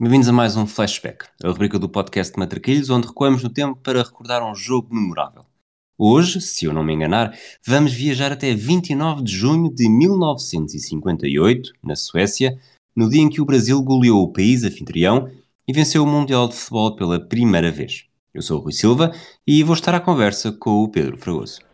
Bem-vindos a mais um Flashback, a rubrica do podcast Matraquilhos, onde recuamos no tempo para recordar um jogo memorável. Hoje, se eu não me enganar, vamos viajar até 29 de junho de 1958, na Suécia, no dia em que o Brasil goleou o país anfitrião e venceu o Mundial de Futebol pela primeira vez. Eu sou o Rui Silva e vou estar à conversa com o Pedro Fragoso.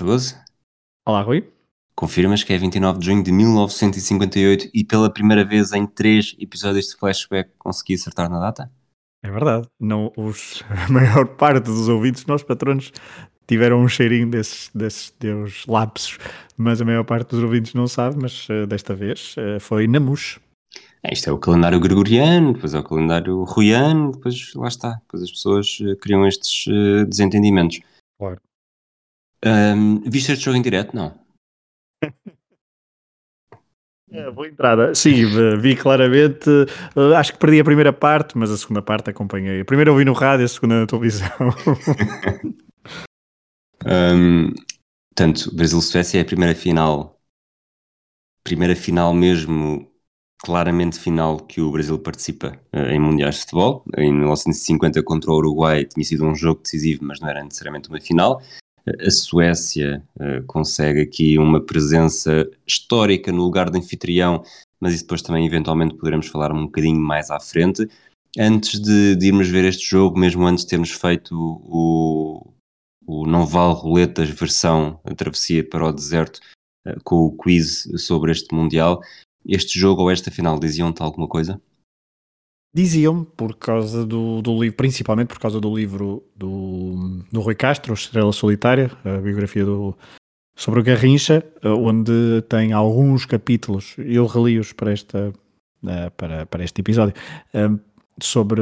Fragoso. Olá, Rui. Confirmas que é 29 de junho de 1958 e pela primeira vez em três episódios de flashback consegui acertar na data? É verdade. Não, os, a maior parte dos ouvintes, nós patronos, tiveram um cheirinho desses, desses teus lapsos, mas a maior parte dos ouvintes não sabe, mas uh, desta vez uh, foi na MUS. É, isto é o calendário gregoriano, depois é o calendário ruiano, depois lá está. Depois as pessoas uh, criam estes desentendimentos. Claro. Um, viste este jogo em direto? Não. É, boa entrada. Sim, vi claramente. Uh, acho que perdi a primeira parte, mas a segunda parte acompanhei. A primeira ouvi no rádio, a segunda na televisão. um, portanto, Brasil-Suécia é a primeira final. Primeira final mesmo, claramente final que o Brasil participa uh, em Mundiais de Futebol. Em 1950 contra o Uruguai tinha sido um jogo decisivo, mas não era necessariamente uma final. A Suécia uh, consegue aqui uma presença histórica no lugar de anfitrião, mas isso depois também eventualmente poderemos falar um bocadinho mais à frente. Antes de, de irmos ver este jogo, mesmo antes de termos feito o, o Não Vale Roletas versão a travessia para o deserto uh, com o quiz sobre este Mundial, este jogo ou esta final diziam-te alguma coisa? Diziam-me, por causa do, do livro, principalmente por causa do livro do, do Rui Castro, Estrela Solitária, a biografia do, sobre o Garrincha, eh, onde tem alguns capítulos, eu reli-os para, esta, eh, para, para este episódio, eh, sobre,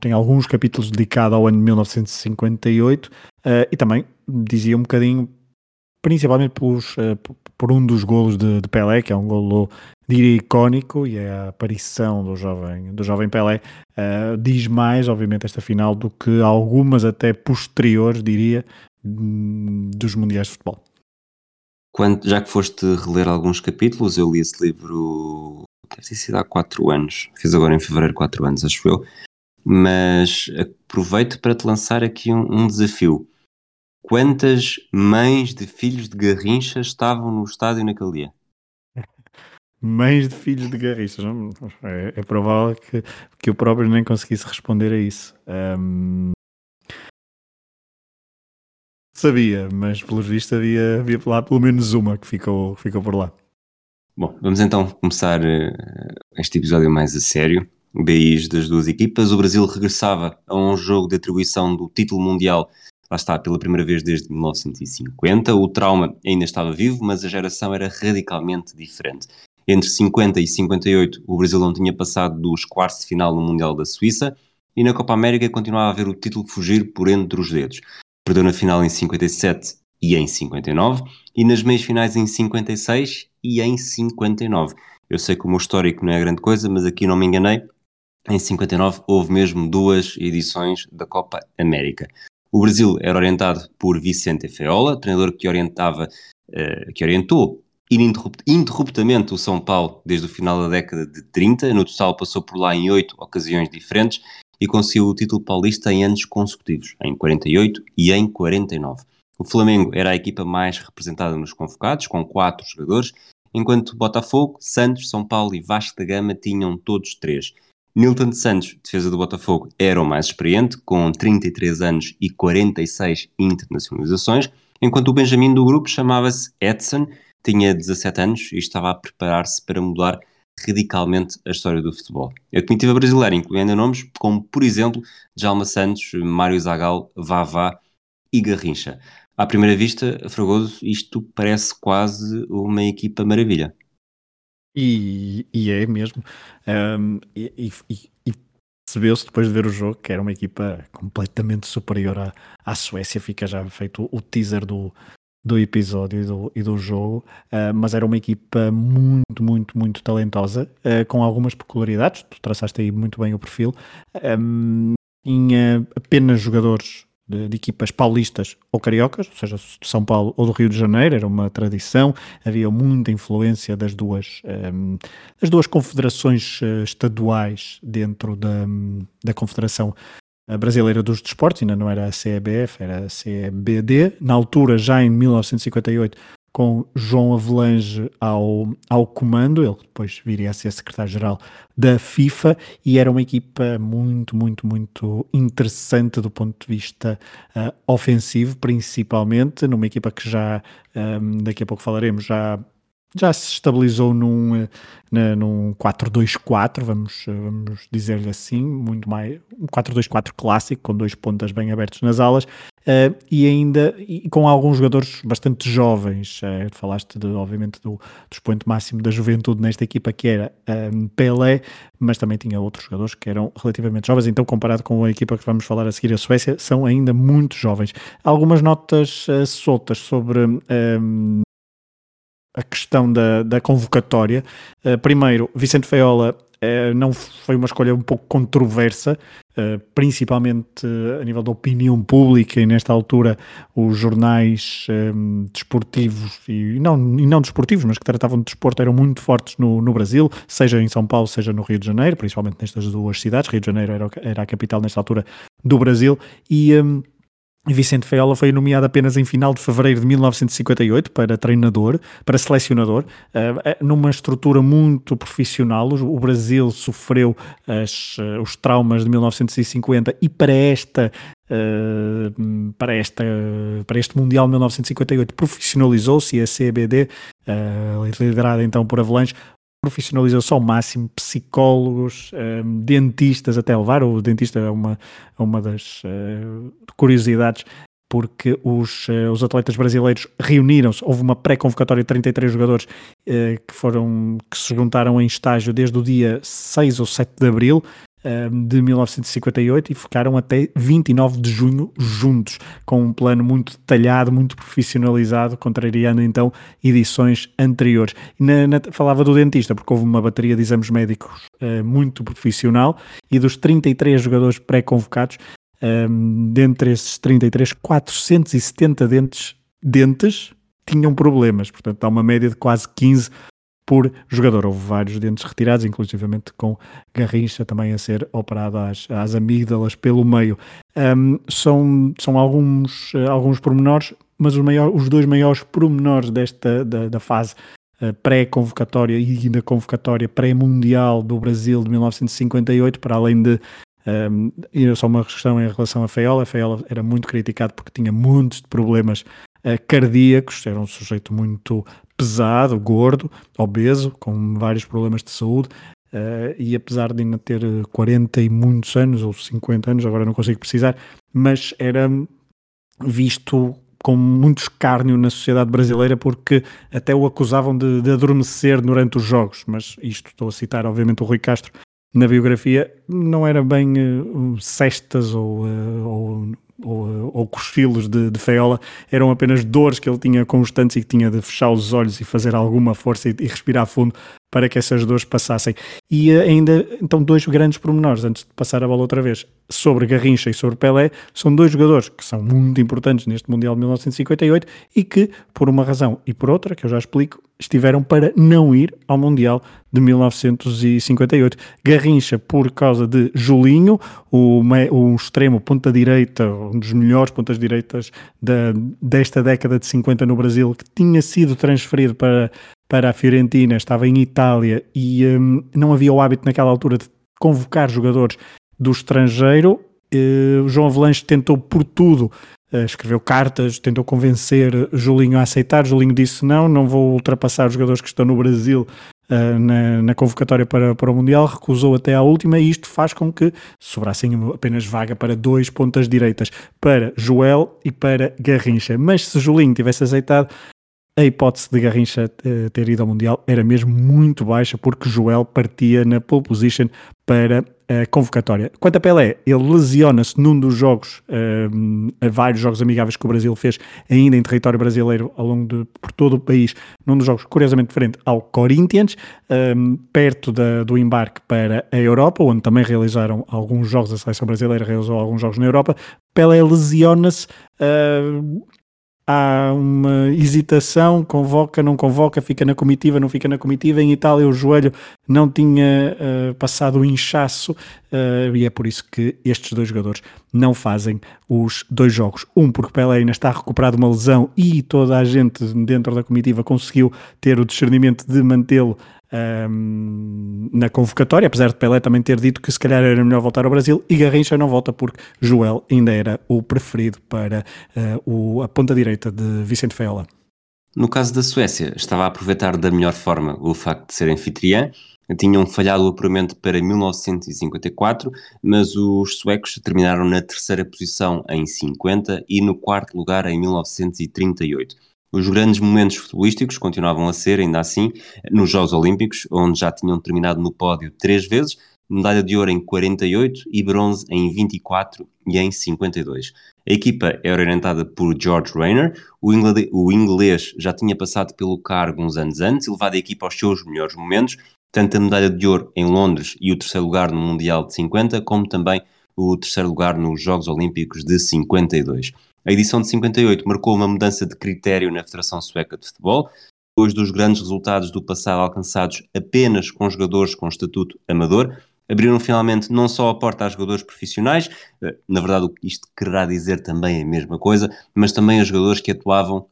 tem alguns capítulos dedicados ao ano de 1958 e também dizia um bocadinho, principalmente pelos, por um dos golos de, de Pelé, que é um golo diria icónico e é a aparição do jovem, do jovem Pelé, uh, diz mais, obviamente, esta final do que algumas até posteriores, diria, hum, dos Mundiais de Futebol. Quando, já que foste reler alguns capítulos, eu li esse livro, sido há 4 anos, fiz agora em fevereiro 4 anos, acho eu, mas aproveito para te lançar aqui um, um desafio. Quantas mães de filhos de Garrincha estavam no estádio naquele dia? Mães de filhos de guerristas. É, é, provável que, que eu próprio nem conseguisse responder a isso. Um... Sabia, mas pelos vistos havia, havia lá pelo menos uma que ficou, ficou por lá. Bom, vamos então começar uh, este episódio mais a sério. BIs das duas equipas. O Brasil regressava a um jogo de atribuição do título mundial, lá está, pela primeira vez desde 1950. O trauma ainda estava vivo, mas a geração era radicalmente diferente. Entre 50 e 58, o Brasil não tinha passado dos quartos de final no Mundial da Suíça e na Copa América continuava a ver o título fugir por entre os dedos. Perdeu na final em 57 e em 59 e nas meias finais em 56 e em 59. Eu sei que o meu histórico não é grande coisa, mas aqui não me enganei. Em 59 houve mesmo duas edições da Copa América. O Brasil era orientado por Vicente Feola, treinador que orientava, uh, que orientou ininterruptamente o São Paulo desde o final da década de 30. No total passou por lá em oito ocasiões diferentes e conseguiu o título paulista em anos consecutivos, em 48 e em 49. O Flamengo era a equipa mais representada nos convocados, com quatro jogadores, enquanto Botafogo, Santos, São Paulo e Vasco da Gama tinham todos três. Nilton Santos, defesa do Botafogo, era o mais experiente, com 33 anos e 46 internacionalizações, enquanto o Benjamin do grupo chamava-se Edson tinha 17 anos e estava a preparar-se para mudar radicalmente a história do futebol. A comitiva brasileira incluindo nomes como, por exemplo, Jalma Santos, Mário Zagal, Vavá e Garrincha. À primeira vista, Fragoso, isto parece quase uma equipa maravilha. E, e é mesmo. Um, e, e, e percebeu-se depois de ver o jogo que era uma equipa completamente superior à, à Suécia. Fica já feito o teaser do, do episódio e do, e do jogo, uh, mas era uma equipa muito, muito, muito talentosa, uh, com algumas peculiaridades. Tu traçaste aí muito bem o perfil. Um, tinha apenas jogadores de, de, equipas paulistas ou cariocas, ou seja, de São Paulo ou do Rio de Janeiro, era uma tradição, havia muita influência das duas, um, das duas confederações uh, estaduais dentro da, da Confederação Brasileira dos Desportos, ainda não era a CBF, era a CBD, na altura, já em 1958, com João Avelange ao, ao comando, ele depois viria a ser secretário-geral da FIFA e era uma equipa muito, muito, muito interessante do ponto de vista uh, ofensivo, principalmente, numa equipa que já, um, daqui a pouco falaremos, já já se estabilizou num, na, num 4-2-4, vamos, vamos dizer-lhe assim, muito mais um 4-2-4 clássico, com dois pontas bem abertos nas alas, uh, e ainda e com alguns jogadores bastante jovens. Uh, falaste, de, obviamente, do, do expoente máximo da juventude nesta equipa, que era um, Pelé, mas também tinha outros jogadores que eram relativamente jovens, então comparado com a equipa que vamos falar a seguir, a Suécia, são ainda muito jovens. Algumas notas uh, soltas sobre um, a questão da, da convocatória. Uh, primeiro, Vicente Feola uh, não foi uma escolha um pouco controversa, principalmente a nível da opinião pública, e nesta altura os jornais um, desportivos, e não, e não desportivos, mas que tratavam de desporto, eram muito fortes no, no Brasil, seja em São Paulo, seja no Rio de Janeiro, principalmente nestas duas cidades. Rio de Janeiro era, era a capital nesta altura do Brasil, e. Um, Vicente Feola foi nomeado apenas em final de fevereiro de 1958 para treinador, para selecionador, uh, numa estrutura muito profissional. O Brasil sofreu as, uh, os traumas de 1950 e para esta Uh, para, esta, para este Mundial 1958 profissionalizou-se a CBD, uh, liderada então por Avalanche, profissionalizou-se ao máximo, psicólogos, um, dentistas até levar, o dentista é uma, é uma das uh, curiosidades, porque os, uh, os atletas brasileiros reuniram-se, houve uma pré-convocatória de 33 jogadores uh, que foram, que se juntaram em estágio desde o dia 6 ou 7 de Abril, de 1958 e ficaram até 29 de junho juntos, com um plano muito detalhado, muito profissionalizado, contrariando então edições anteriores. Na, na, falava do dentista, porque houve uma bateria de exames médicos uh, muito profissional e dos 33 jogadores pré-convocados, um, dentre esses 33, 470 dentes, dentes tinham problemas, portanto há uma média de quase 15 por jogador. Houve vários dentes retirados, inclusivamente com Garrincha também a ser operado às, às amígdalas pelo meio. Um, são, são alguns, alguns pormenores, mas os, maior, os dois maiores pormenores desta, da, da fase uh, pré-convocatória e da convocatória pré-mundial do Brasil de 1958, para além de um, e só uma questão em relação a Feola. A Feola era muito criticado porque tinha muitos problemas uh, cardíacos, era um sujeito muito pesado, gordo, obeso, com vários problemas de saúde. Uh, e apesar de ainda ter 40 e muitos anos, ou 50 anos, agora não consigo precisar, mas era visto com muito escárnio na sociedade brasileira porque até o acusavam de, de adormecer durante os jogos. Mas isto estou a citar, obviamente, o Rui Castro na biografia, não era bem uh, cestas ou, uh, ou ou, ou cochilos de, de Feola eram apenas dores que ele tinha constantes e que tinha de fechar os olhos e fazer alguma força e, e respirar fundo para que essas dores passassem. E eh, ainda, então, dois grandes pormenores, antes de passar a bola outra vez, sobre Garrincha e sobre Pelé, são dois jogadores que são muito importantes neste Mundial de 1958 e que, por uma razão e por outra, que eu já explico, estiveram para não ir ao Mundial de 1958. Garrincha, por causa de Julinho, o, o extremo ponta-direita, um dos melhores pontas-direitas desta década de 50 no Brasil, que tinha sido transferido para para a Fiorentina, estava em Itália e um, não havia o hábito naquela altura de convocar jogadores do estrangeiro. Uh, João Avelanche tentou por tudo, uh, escreveu cartas, tentou convencer Julinho a aceitar. Julinho disse: Não, não vou ultrapassar os jogadores que estão no Brasil uh, na, na, convocatória para, para o Mundial. Recusou até à última e isto faz com que sobrassem apenas vaga para dois pontas direitas, para Joel e para Garrincha. Mas se Julinho tivesse aceitado, a hipótese de Garrincha uh, ter ido ao Mundial era mesmo muito baixa, porque Joel partia na pole position para a convocatória. Quanto a Pelé, ele lesiona-se num dos jogos, um, a vários jogos amigáveis que o Brasil fez, ainda em território brasileiro, ao longo de por todo o país, num dos jogos curiosamente diferente ao Corinthians, um, perto da, do embarque para a Europa, onde também realizaram alguns jogos, a seleção brasileira realizou alguns jogos na Europa. Pelé lesiona-se. Uh, há uma hesitação, convoca, não convoca, fica na comitiva, não fica na comitiva. Em Itália o joelho não tinha uh, passado o inchaço uh, e é por isso que estes dois jogadores não fazem os dois jogos. Um porque Pelé ainda está recuperado uma lesão e toda a gente dentro da comitiva conseguiu ter o discernimento de mantê-lo um, na convocatória, apesar de Pelé também ter dito que se calhar era melhor voltar ao Brasil e Garrincha não volta porque Joel ainda era o preferido para uh, o, a ponta direita de Vicente Feola. No caso da Suécia, estava a aproveitar da melhor forma o facto de ser anfitriã. Tinham falhado o apuramento para 1954, mas os suecos terminaram na terceira posição em 50 e no quarto lugar em 1938. Os grandes momentos futebolísticos continuavam a ser, ainda assim, nos Jogos Olímpicos, onde já tinham terminado no pódio três vezes, medalha de ouro em 48 e bronze em 24 e em 52. A equipa era orientada por George Rayner, o inglês, o inglês já tinha passado pelo cargo uns anos antes e levado a equipa aos seus melhores momentos, tanto a medalha de ouro em Londres e o terceiro lugar no Mundial de 50, como também o terceiro lugar nos Jogos Olímpicos de 52. A edição de 58 marcou uma mudança de critério na Federação Sueca de Futebol, depois dos grandes resultados do passado alcançados apenas com jogadores com estatuto amador, abriram finalmente não só a porta a jogadores profissionais, eh, na verdade isto quererá dizer também a mesma coisa, mas também a jogadores que atuavam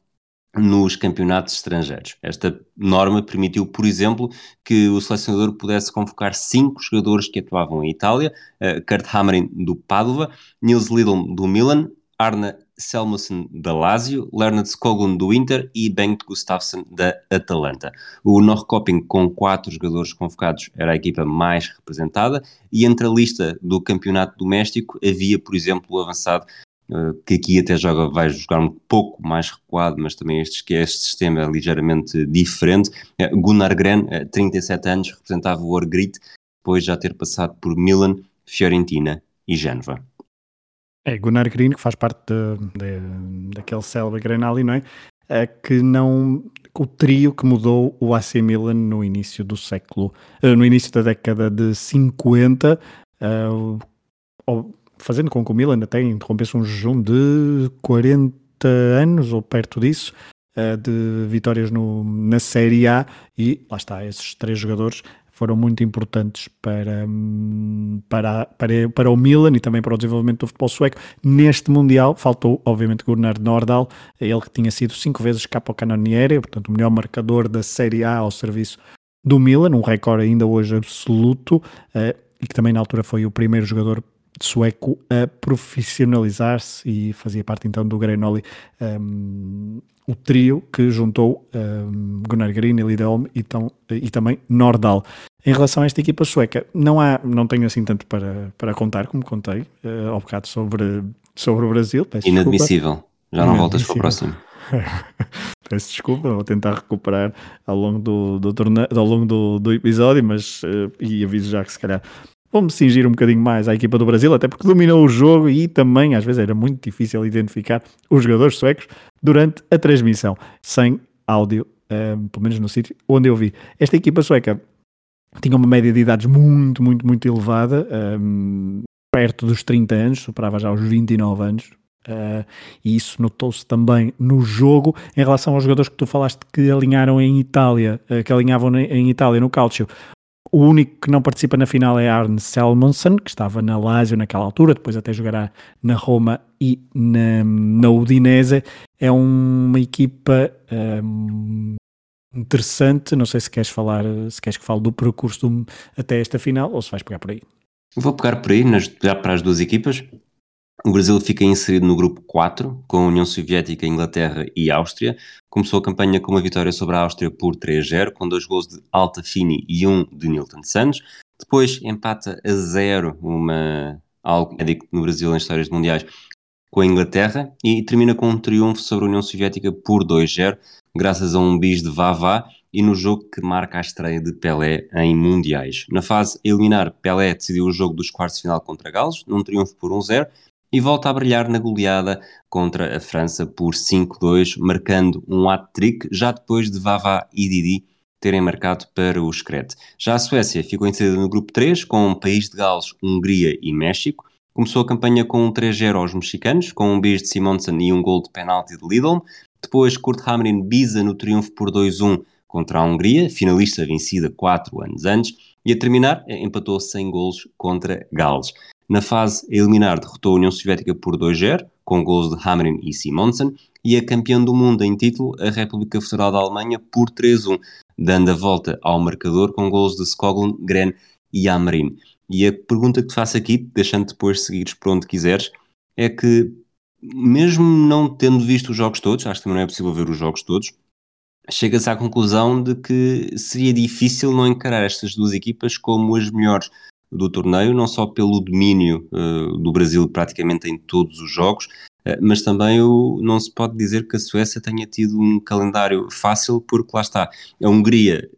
nos campeonatos estrangeiros. Esta norma permitiu, por exemplo, que o selecionador pudesse convocar cinco jogadores que atuavam em Itália, uh, Kurt Hamrin do Padova, Nils Lidl do Milan, Arna Selmussen da Lazio, Leonard Skoglund do Inter e Bengt Gustafsson da Atalanta. O Norrköping, com quatro jogadores convocados, era a equipa mais representada e entre a lista do campeonato doméstico havia, por exemplo, o avançado eh, que aqui até joga, vai jogar um pouco mais recuado, mas também este, que este sistema é ligeiramente diferente. Eh, Gunnar Gren, 37 eh, anos, representava o Orgrit, depois já ter passado por Milan, Fiorentina e Génova. É, Gunnar Green, que faz parte de, de, daquele célebre Grenali, não é? é? Que não. O trio que mudou o AC Milan no início do século. Eh, no início da década de 50, uh, eh, fazendo com que o Milan até interrompesse um jejum de 40 anos ou perto disso uh, de vitórias no, na Série A e lá está, esses três jogadores foram muito importantes para, hum, para, para, para o Milan e também para o desenvolvimento do futebol sueco. Neste Mundial faltou, obviamente, Gunnar Nordahl, ele que tinha sido cinco vezes capo canoniere, portanto o melhor marcador da Série A ao serviço do Milan, um recorde ainda hoje absoluto, eh, e que também na altura foi o primeiro jogador sueco a profissionalizar-se e fazia parte então do Grenoli, um, o trio que juntou um, Gunnar Green, Lidholm e, tão, e também Nordal. Em relação a esta equipa sueca, não há, não tenho assim tanto para, para contar como contei uh, ao bocado sobre, sobre o Brasil. Inadmissível. Desculpa. Já não voltas para o próximo. Peço desculpa, vou tentar recuperar ao longo do, do, torneio, ao longo do, do episódio, mas uh, e aviso já que se calhar Vamos cingir um bocadinho mais à equipa do Brasil, até porque dominou o jogo e também às vezes era muito difícil identificar os jogadores suecos durante a transmissão, sem áudio, ehm, pelo menos no sítio onde eu vi. Esta equipa sueca tinha uma média de idades muito, muito, muito elevada, um, perto dos 30 anos, superava já os 29 anos, Uh, e isso notou-se também no jogo em relação aos jogadores que tu falaste que alinharam em Itália, uh, que alinhavam em Itália no Calcio. O único que não participa na final é Arne Selmonsen, que estava na Lazio naquela altura, depois até jogará na Roma e na, na Udinese. É uma equipa um, interessante. Não sei se queres falar, se queres que fale do percurso do, até esta final ou se vais pegar por aí. Vou pegar por aí, nas, para as duas equipas. O Brasil fica inserido no grupo 4, com a União Soviética, Inglaterra e Áustria. Começou a campanha com uma vitória sobre a Áustria por 3-0, com dois gols de Alta Fini e um de Nilton Santos. Depois empata a zero, uma, algo inédito no Brasil em histórias mundiais, com a Inglaterra e termina com um triunfo sobre a União Soviética por 2-0, graças a um bis de Vavá e no jogo que marca a estreia de Pelé em Mundiais. Na fase eliminar, Pelé decidiu o jogo dos quartos de final contra Gales, num triunfo por 1-0, e volta a brilhar na goleada contra a França por 5-2, marcando um hat-trick já depois de Vavá e Didi terem marcado para o Screte. Já a Suécia ficou inserida no grupo 3, com o País de Gales, Hungria e México. Começou a campanha com um 3-0 aos mexicanos, com um bis de Simonsen e um gol de penalti de Lidl. Depois, Kurt Hamrin bisa no triunfo por 2-1 contra a Hungria, finalista vencida 4 anos antes. E a terminar, empatou sem golos contra Gales. Na fase a eliminar, derrotou a União Soviética por 2-0, com gols de Hamrin e Simonsen, e a campeã do mundo em título, a República Federal da Alemanha, por 3-1, dando a volta ao marcador com gols de Skoglund, Gren e Amarin. E a pergunta que te faço aqui, deixando depois seguires por onde quiseres, é que, mesmo não tendo visto os jogos todos, acho que também não é possível ver os jogos todos, chega-se à conclusão de que seria difícil não encarar estas duas equipas como as melhores do torneio, não só pelo domínio uh, do Brasil praticamente em todos os jogos, uh, mas também o, não se pode dizer que a Suécia tenha tido um calendário fácil, porque lá está, a Hungria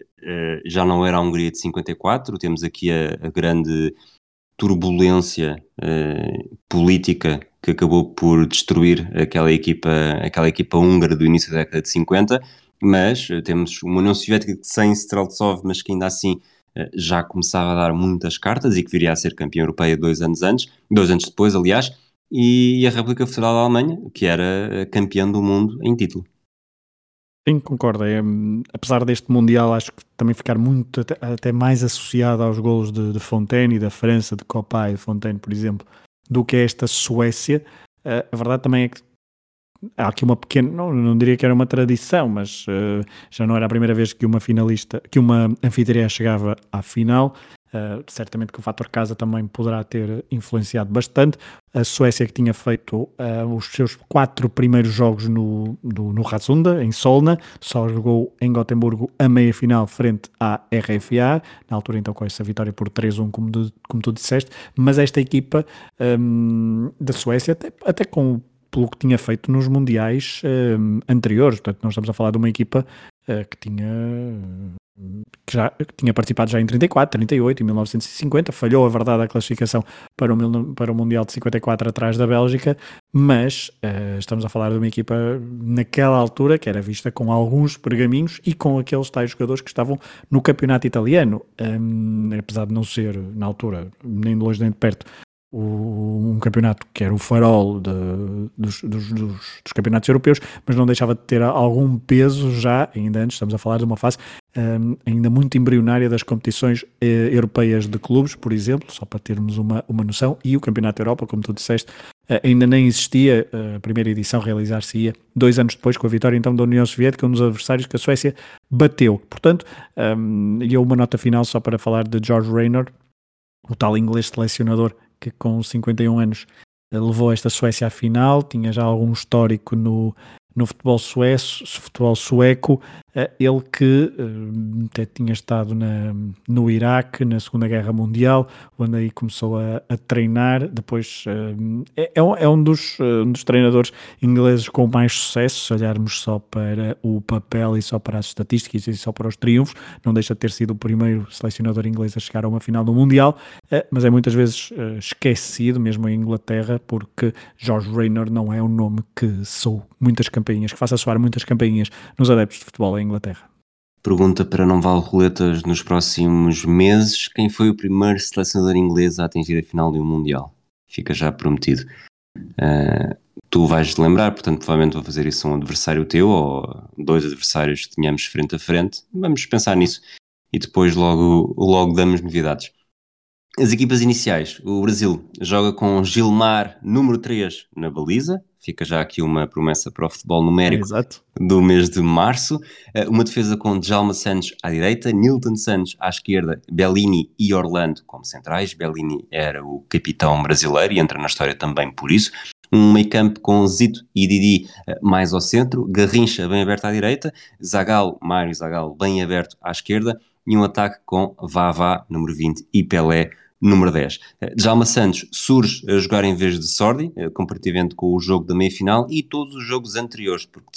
já não era a Hungria de 54, temos aqui a, a grande turbulência política que acabou por destruir aquela equipa, aquela equipa húngara do início da década de 50, mas temos uma União Soviética sem Streltsov, mas que ainda assim eh, já começava a dar muitas cartas e que viria a ser campeã europeia dois anos antes, dois anos depois, aliás, e a República Federal da Alemanha, que era campeã do mundo em título. Sim, concordo. É, apesar deste Mundial, acho que também ficar muito, até, até mais associado aos golos de, de, Fontaine e da França, de Copa e de Fontaine, por exemplo, do que esta Suécia. Uh, a verdade também é que há aqui uma pequena, não, não diria que era uma tradição, mas uh, já não era a primeira vez que uma finalista, que uma anfitriã chegava à final. Uh, certamente que o fator casa também poderá ter influenciado bastante. A Suécia que tinha feito uh, os seus quatro primeiros jogos no, no, no Ratsunda, em Solna, só jogou em Gotemburgo a meia final frente à RFA, na altura então com essa vitória por 3-1, como, como tu disseste, mas esta equipa um, ehm, da Suécia, até, até com pelo que tinha feito nos mundiais uh, anteriores. Portanto, nós estamos a falar de uma equipa uh, que tinha que já que tinha participado já em 34, 38 e 1950, falhou a verdade a classificação para o, para o Mundial de 54 atrás da Bélgica, mas uh, estamos a falar de uma equipa naquela altura que era vista com alguns pergaminhos e com aqueles tais jogadores que estavam no campeonato italiano, um, apesar de não ser na altura nem de longe nem de perto o, um campeonato que era o farol de, dos, dos, dos, dos, campeonatos europeus, mas não deixava de ter algum peso já, ainda antes, estamos a falar de uma fase um, ainda muito embrionária das competições eh, europeias de clubes, por exemplo, só para termos uma, uma noção, e o Campeonato Europa, como tu disseste, uh, ainda nem existia, uh, a primeira edição realizar-se-ia dois anos depois com a vitória então da União Soviética, um dos adversários que a Suécia bateu. Portanto, um, e uma nota final só para falar de George Rayner, o tal inglês selecionador que com 51 anos eh, levou esta Suécia à final, tinha já algum histórico no, no futebol sueço, futebol sueco, ele que eh, até tinha estado na, no Iraque na Segunda Guerra Mundial, onde aí começou a, a treinar, depois é, é, é um, dos, um dos treinadores ingleses com mais sucesso, se olharmos só para o papel e só para as estatísticas e só para os triunfos, não deixa de ter sido o primeiro selecionador inglês a chegar a uma final do Mundial, mas é muitas vezes esquecido, mesmo em Inglaterra, porque George Rayner não é um nome que sou. Muitas campainhas, que faça soar muitas campainhas nos adeptos de futebol Inglaterra. Pergunta para não vale roletas nos próximos meses: quem foi o primeiro selecionador inglês a atingir a final de um Mundial? Fica já prometido. Uh, tu vais lembrar, portanto, provavelmente vou fazer isso a um adversário teu ou dois adversários que tenhamos frente a frente. Vamos pensar nisso e depois logo, logo damos novidades. As equipas iniciais: o Brasil joga com Gilmar, número 3, na baliza, Fica já aqui uma promessa para o futebol numérico Exato. do mês de março. Eh, uma defesa com Djalma Santos à direita, Nilton Santos à esquerda, Bellini e Orlando como centrais. Bellini era o capitão brasileiro e entra na história também por isso. Um meio campo com Zito e Didi eh, mais ao centro, Garrincha bem aberto à direita, Zagal, Mário Zagal bem aberto à esquerda e um ataque com Vavá, número 20, e Pelé número 10. Djalma Santos surge a jogar em vez de Sordi, comparativamente com o jogo da meia-final e todos os jogos anteriores, porque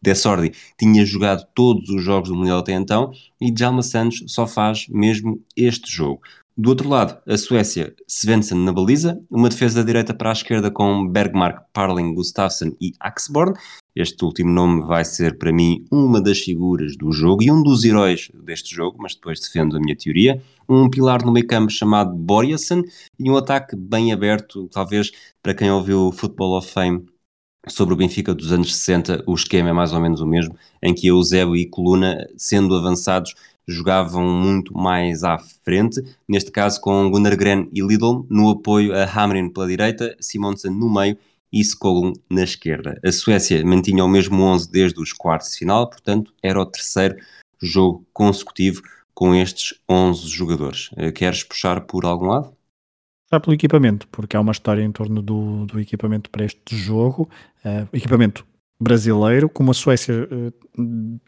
De Sordi tinha jogado todos os jogos do Mundial até então e Djalma Santos só faz mesmo este jogo. Do outro lado, a Suécia, Svensson na baliza, uma defesa direita para a esquerda com Bergmark, Parling, Gustafsson e Axborn. Este último nome vai ser para mim uma das figuras do jogo e um dos heróis deste jogo, mas depois defendo a minha teoria. Um pilar no meio campo chamado Borjason e um ataque bem aberto, talvez para quem ouviu o Football of Fame sobre o Benfica dos anos 60, o esquema é mais ou menos o mesmo, em que Eusébio e Coluna, sendo avançados, jogavam muito mais à frente, neste caso com Gunnar Gren e Lidl no apoio a Hamrin pela direita, Simonsen no meio e Skoglund na esquerda. A Suécia mantinha o mesmo 11 desde os quartos de final, portanto era o terceiro jogo consecutivo com estes 11 jogadores. Eh, queres puxar por algum lado? Puxar pelo equipamento, porque há uma história em torno do, do equipamento para este jogo. Uh, equipamento brasileiro, como a Suécia uh,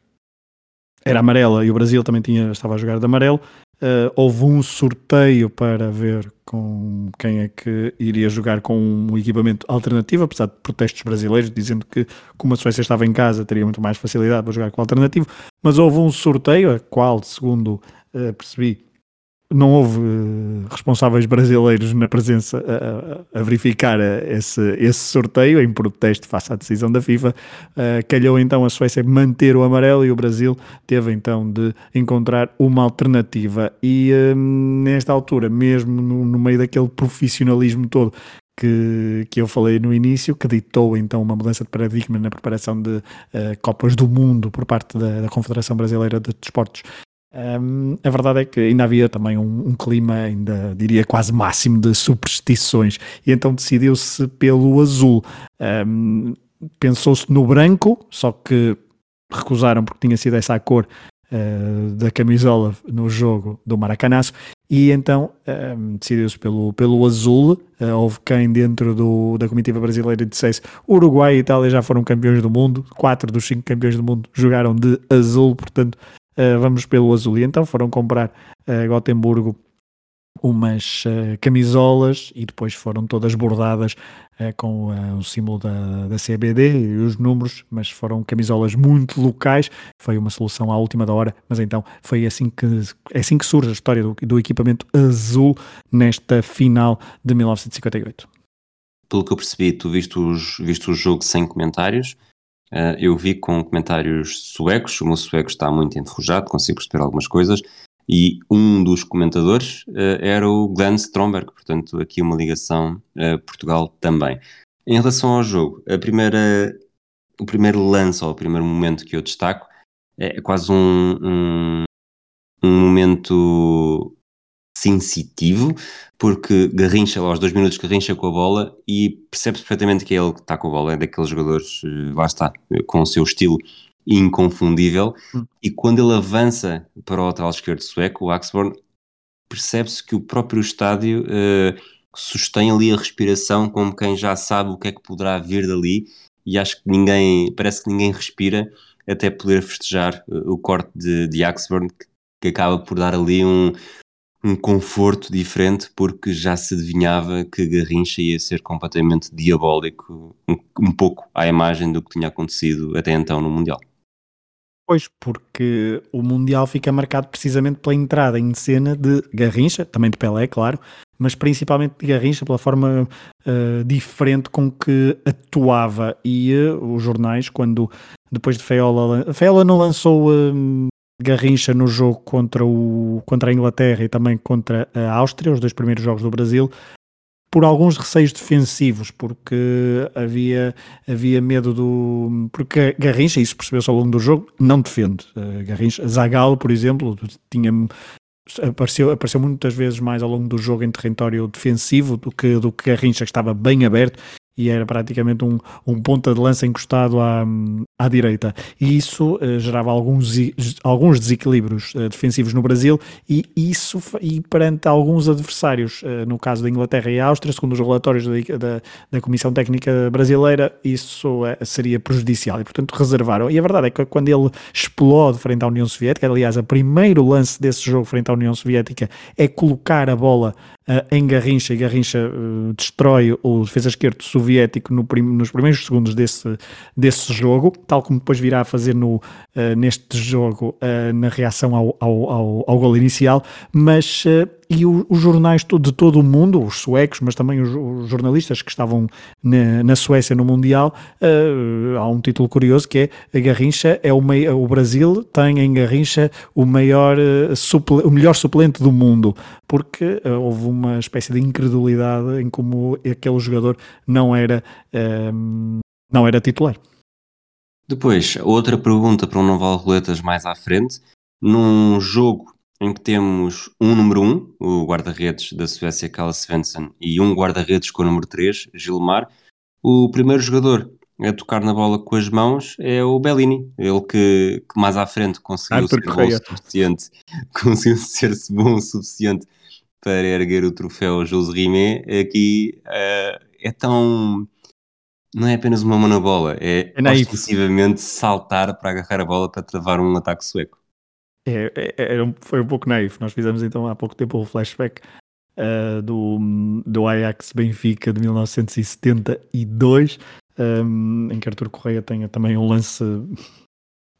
era amarela e o Brasil também tinha, estava a jogar de amarelo. Uh, houve um sorteio para ver com quem é que iria jogar com um equipamento alternativo, apesar de protestos brasileiros dizendo que, como a Suécia estava em casa, teria muito mais facilidade para jogar com alternativo. Mas houve um sorteio, a qual, segundo uh, percebi, não houve uh, responsáveis brasileiros na presença a, a verificar esse, esse, sorteio em protesto face à decisão da FIFA. Uh, calhou então a Suécia manter o amarelo e o Brasil teve então de encontrar uma alternativa. E uh, nesta altura, mesmo no, no, meio daquele profissionalismo todo que, que eu falei no início, que ditou então uma mudança de paradigma na preparação de uh, Copas do Mundo por parte da, da Confederação Brasileira de Desportos um, a verdade é que ainda havia também um, um, clima, ainda diria quase máximo, de superstições, e então decidiu-se pelo azul. Um, Pensou-se no branco, só que recusaram porque tinha sido essa a cor uh, da camisola no jogo do Maracanaço, e então um, decidiu-se pelo, pelo azul. Uh, houve quem dentro do, da comitiva brasileira dissesse Uruguai e Itália já foram campeões do mundo, quatro dos cinco campeões do mundo jogaram de azul, portanto uh, vamos pelo azul. E então foram comprar a uh, Gotemburgo umas uh, camisolas e depois foram todas bordadas uh, com uh, o símbolo da, da CBD e os números, mas foram camisolas muito locais. Foi uma solução à última da hora, mas então foi assim que, é assim que surge a história do, do equipamento azul nesta final de 1958. Pelo que eu percebi, tu viste, os, viste o jogo sem comentários. Uh, eu vi com comentários suecos, o meu sueco está muito enferrujado, consigo perceber algumas coisas, e um dos comentadores uh, era o Glenn Stromberg, portanto aqui uma ligação uh, Portugal também. Em relação ao jogo, a primeira, o primeiro lance ou o primeiro momento que eu destaco é quase um, um, um momento sensitivo, porque Garrincha, aos dois minutos, Garrincha com a bola e percebe-se perfeitamente que é ele que está com a bola, é daqueles jogadores, eh, lá está, com o seu estilo inconfundível. Hum. E quando ele avança para o lateral esquerdo sueco, o Axborn, percebe-se que o próprio estádio uh, sustém ali a respiração como quem já sabe o que é que poderá vir dali e acho que ninguém, parece que ninguém respira até poder festejar uh, o corte de, de que acaba por dar ali um, um conforto diferente porque já se adivinhava que Garrincha ia ser completamente diabólico, um, um, pouco à imagem do que tinha acontecido até então no Mundial. Pois, porque o Mundial fica marcado precisamente pela entrada em cena de Garrincha, também de Pelé, claro, mas principalmente de Garrincha pela forma uh, diferente com que atuava e uh, os jornais, quando depois de Feola, Feola não lançou uh, Garrincha no jogo contra, o, contra a Inglaterra e também contra a Áustria, os dois primeiros jogos do Brasil, por alguns receios defensivos, porque havia, havia medo do. Porque Garrincha, isso percebeu-se ao longo do jogo, não defende. Uh, Garrincha, Zagallo, por exemplo, tinha. Apareceu, apareceu muitas vezes mais ao longo do jogo em território defensivo do que, do que Garrincha, que estava bem aberto e era praticamente um, um ponta de lança encostado à, à direita. E isso uh, gerava alguns, alguns desequilíbrios uh, defensivos no Brasil e isso e perante alguns adversários, uh, no caso da Inglaterra e Áustria, segundo os relatórios da, da, da Comissão Técnica Brasileira, isso seria prejudicial e, portanto, reservaram. E a verdade é que quando ele explode frente à União Soviética, aliás, o primeiro lance desse jogo frente à União Soviética é colocar a bola em Garrincha e Garrincha destrói o defesa esquerdo soviético no prim nos primeiros segundos desse, desse jogo, tal como depois virá a fazer no, uh, neste jogo na reação ao, ao, ao, ao gol inicial, mas e o, os jornais de todo o mundo, os suecos, mas também os, os jornalistas que estavam na, na, Suécia no Mundial, uh, há um título curioso que é a Garrincha é o, mei, o Brasil tem em Garrincha o maior uh, suple, o melhor suplente do mundo, porque uh, houve uma espécie de incredulidade em como aquele jogador não era não era titular. Depois, outra pergunta para um Noval Roletas mais à frente. Num jogo em que temos um número 1, um, o guarda-redes da Suécia, Kalle Svensson, e um guarda-redes com o número 3, Gilmar. O primeiro jogador a tocar na bola com as mãos é o Bellini, ele que, que mais à frente conseguiu ser bom o suficiente, conseguiu ser bom o suficiente para erguer o troféu José Rimé. Aqui uh, é tão não é apenas uma mão na bola, é, é ostensivamente saltar para agarrar a bola para travar um ataque sueco. É, é, é, foi um pouco naif. Nós fizemos então há pouco tempo o flashback uh, do, do Ajax Benfica de 1972, um, em que Artur Correia tenha também um lance